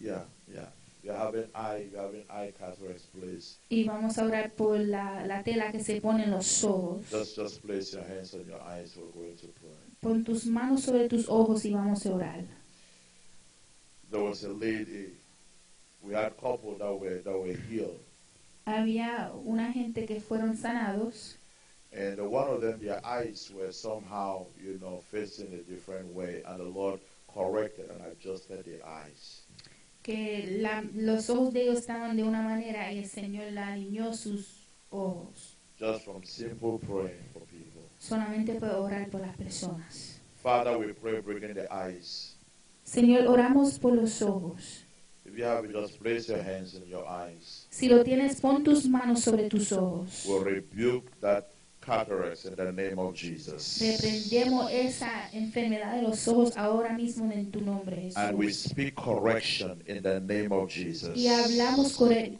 Yeah, yeah. You're having eye. You're having eye cataracts. Please, Y vamos a orar por la, la tela que se pone en los ojos. just just place your hands on your eyes. We're going to pray. Pon tus manos sobre tus ojos y vamos a orar. There was a lady. We had couple that were that were healed, Había una gente que fueron sanados and one of them, their eyes were somehow, you know, facing a different way, and the Lord corrected and adjusted their eyes. que la- los ojos de ellos estaban de una manera y el Señor la alineó sus ojos. Just from simple praying for people. Solamente puedo orar por las personas. Father, we pray, bringing the eyes. Señor, oramos por los ojos. If you have it, just place your hands in your eyes. Si lo tienes, pon tus manos sobre tus ojos. We'll rebuke that cataracts in the name of Jesus. Reprendemos esa enfermedad de los ojos ahora mismo en tu nombre, And we speak correction in the name of Jesus. Y hablamos corre-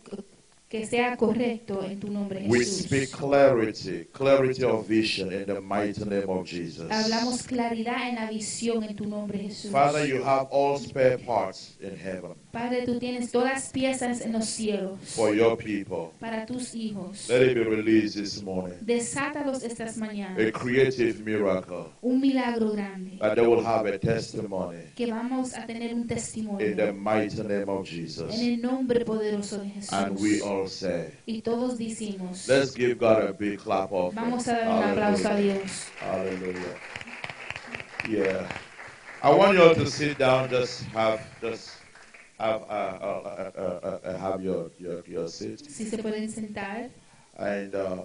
que sea correcto en tu nombre, We speak clarity, clarity of vision in the mighty name of Jesus. Hablamos claridad en la visión en tu nombre, Jesús. Father, you have all spare parts in heaven Padre, tú tienes todas las piezas en los cielos for your people. para tus hijos. Let it be released this morning. Desátalos estas A mañanas. creative miracle Un milagro grande. that they will have a testimony Que vamos a tener un in the testimonio mighty name of Jesus. en el nombre poderoso de And we Jesús. all say, Y todos decimos, let's give God a big clap of vamos a dar un aplauso a Dios. Hallelujah. Yeah. I want you all to sit down, just have, just have, uh, uh, have your, your, your seat. Si se pueden sentar. And uh,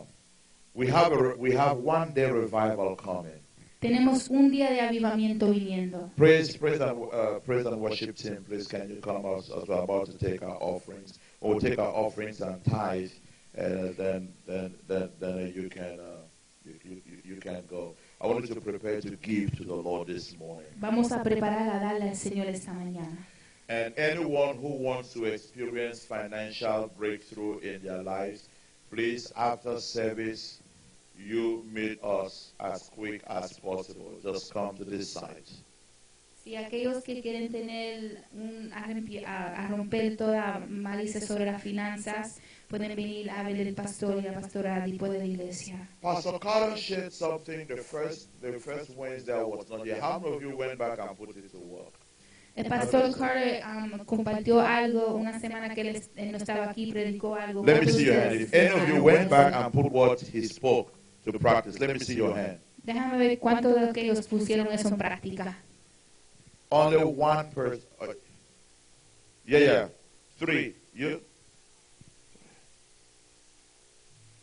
we have a, we have one day revival coming. Tenemos un día de avivamiento viniendo. Praise, praise and uh, praise and worship team. Please, can you come out as we're about to take our offerings? We'll take our offerings and tithe, and then then then then you can uh, you, you, you- you can go. I want you to prepare to give to the Lord this morning. Vamos a preparar a darle al Señor esta mañana. And anyone who wants to experience financial breakthrough in their lives, please, after service, you meet us as quick as possible. Just come to this site. Si aquellos que quieren tener un, a, a- a romper toda malicia sobre las finanzas, pueden venir a ver el pastor y la pastora después de la iglesia. Pastor Carter shared something the first the first Wednesday I was not here. How many of you went back and put it to work? El pastor Carter um, compartió algo una semana que él, no estaba aquí, predicó algo. Let me ¿Cuántos see your hand. If any of you went back and put what he spoke to practice, let me see your hand. Déjame ver cuántos de aquellos pusieron eso en práctica. Only one person. Yeah, yeah. Three. You.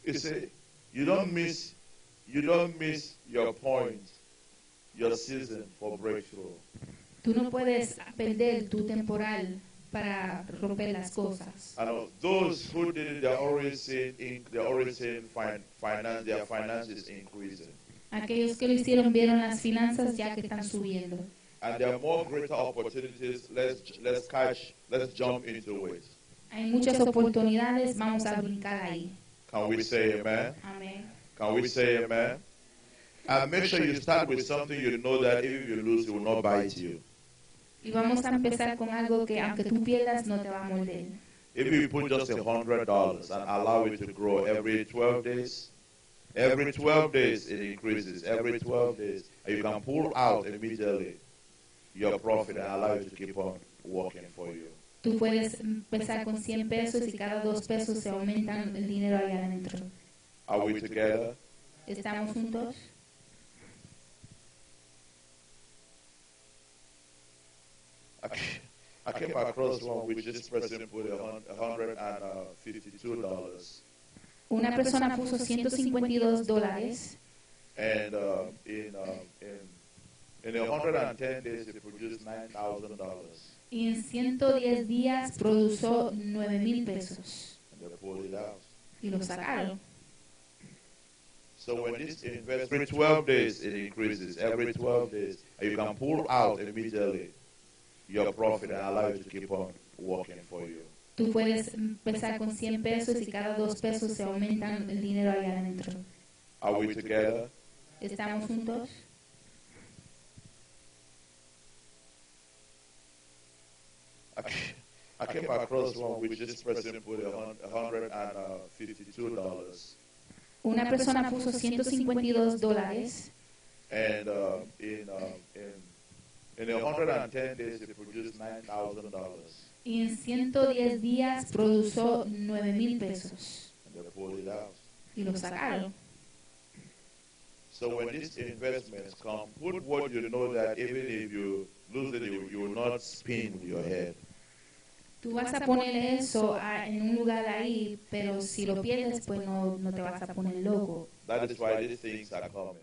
You see, you don't miss, you don't miss your point, your season for breakthrough. Tú no puedes perder tu temporal para romper las cosas. Know those who did it, they're already seeing, in, they're already seeing fin- finance, their finances increasing, Aquellos que lo hicieron vieron las finanzas ya que están subiendo. and there are more greater opportunities. Let's let's catch, let's jump into it. Hay muchas oportunidades, vamos a brincar ahí. Can we say amen? Amén. Can we say amen? And make sure you start with something you know that if you lose, it will not bite you. Y vamos a empezar con algo que aunque tú pierdas no te va a morder. If you put just a hundred dollars and allow it to grow every 12 days, every 12 days it increases. Every 12 days, and you can pull out immediately your profit and allow it to keep on working for you. Tú puedes empezar con 100 pesos y cada dos pesos se aumentan el dinero allá adentro. Are we together? ¿Estamos juntos? I ca- I came across one which this person put a hun- a hundred and uh, fifty-two dollars, Una persona puso 152 dólares and uh, in, uh, in in a hundred and ten days it produced nine thousand dollars, y en 110 días produjo 9 mil pesos and they pulled it out. y lo sacaron. So when this invest every 12 days, it increases. Every 12 days, you can pull out immediately your profit and allow it to keep on working for you. Tú puedes empezar con 100 pesos y cada dos pesos se aumentan el dinero allá adentro. Are we together? ¿Estamos juntos? I ca- I came across one which this person put a hun- a hundred and uh, fifty-two dollars, Una persona puso 152 dólares and uh, in, uh, in in a hundred and ten days it produced nine thousand dollars, y en 110 días produjo 9 mil pesos and they pulled it out. y lo sacaron. So when these investments come, put what you know that even if you lose it, you, you will not spin your head. Tú vas a poner eso a- en un lugar ahí, pero si lo pierdes, pues no, no te vas a poner loco. That is why these things are coming.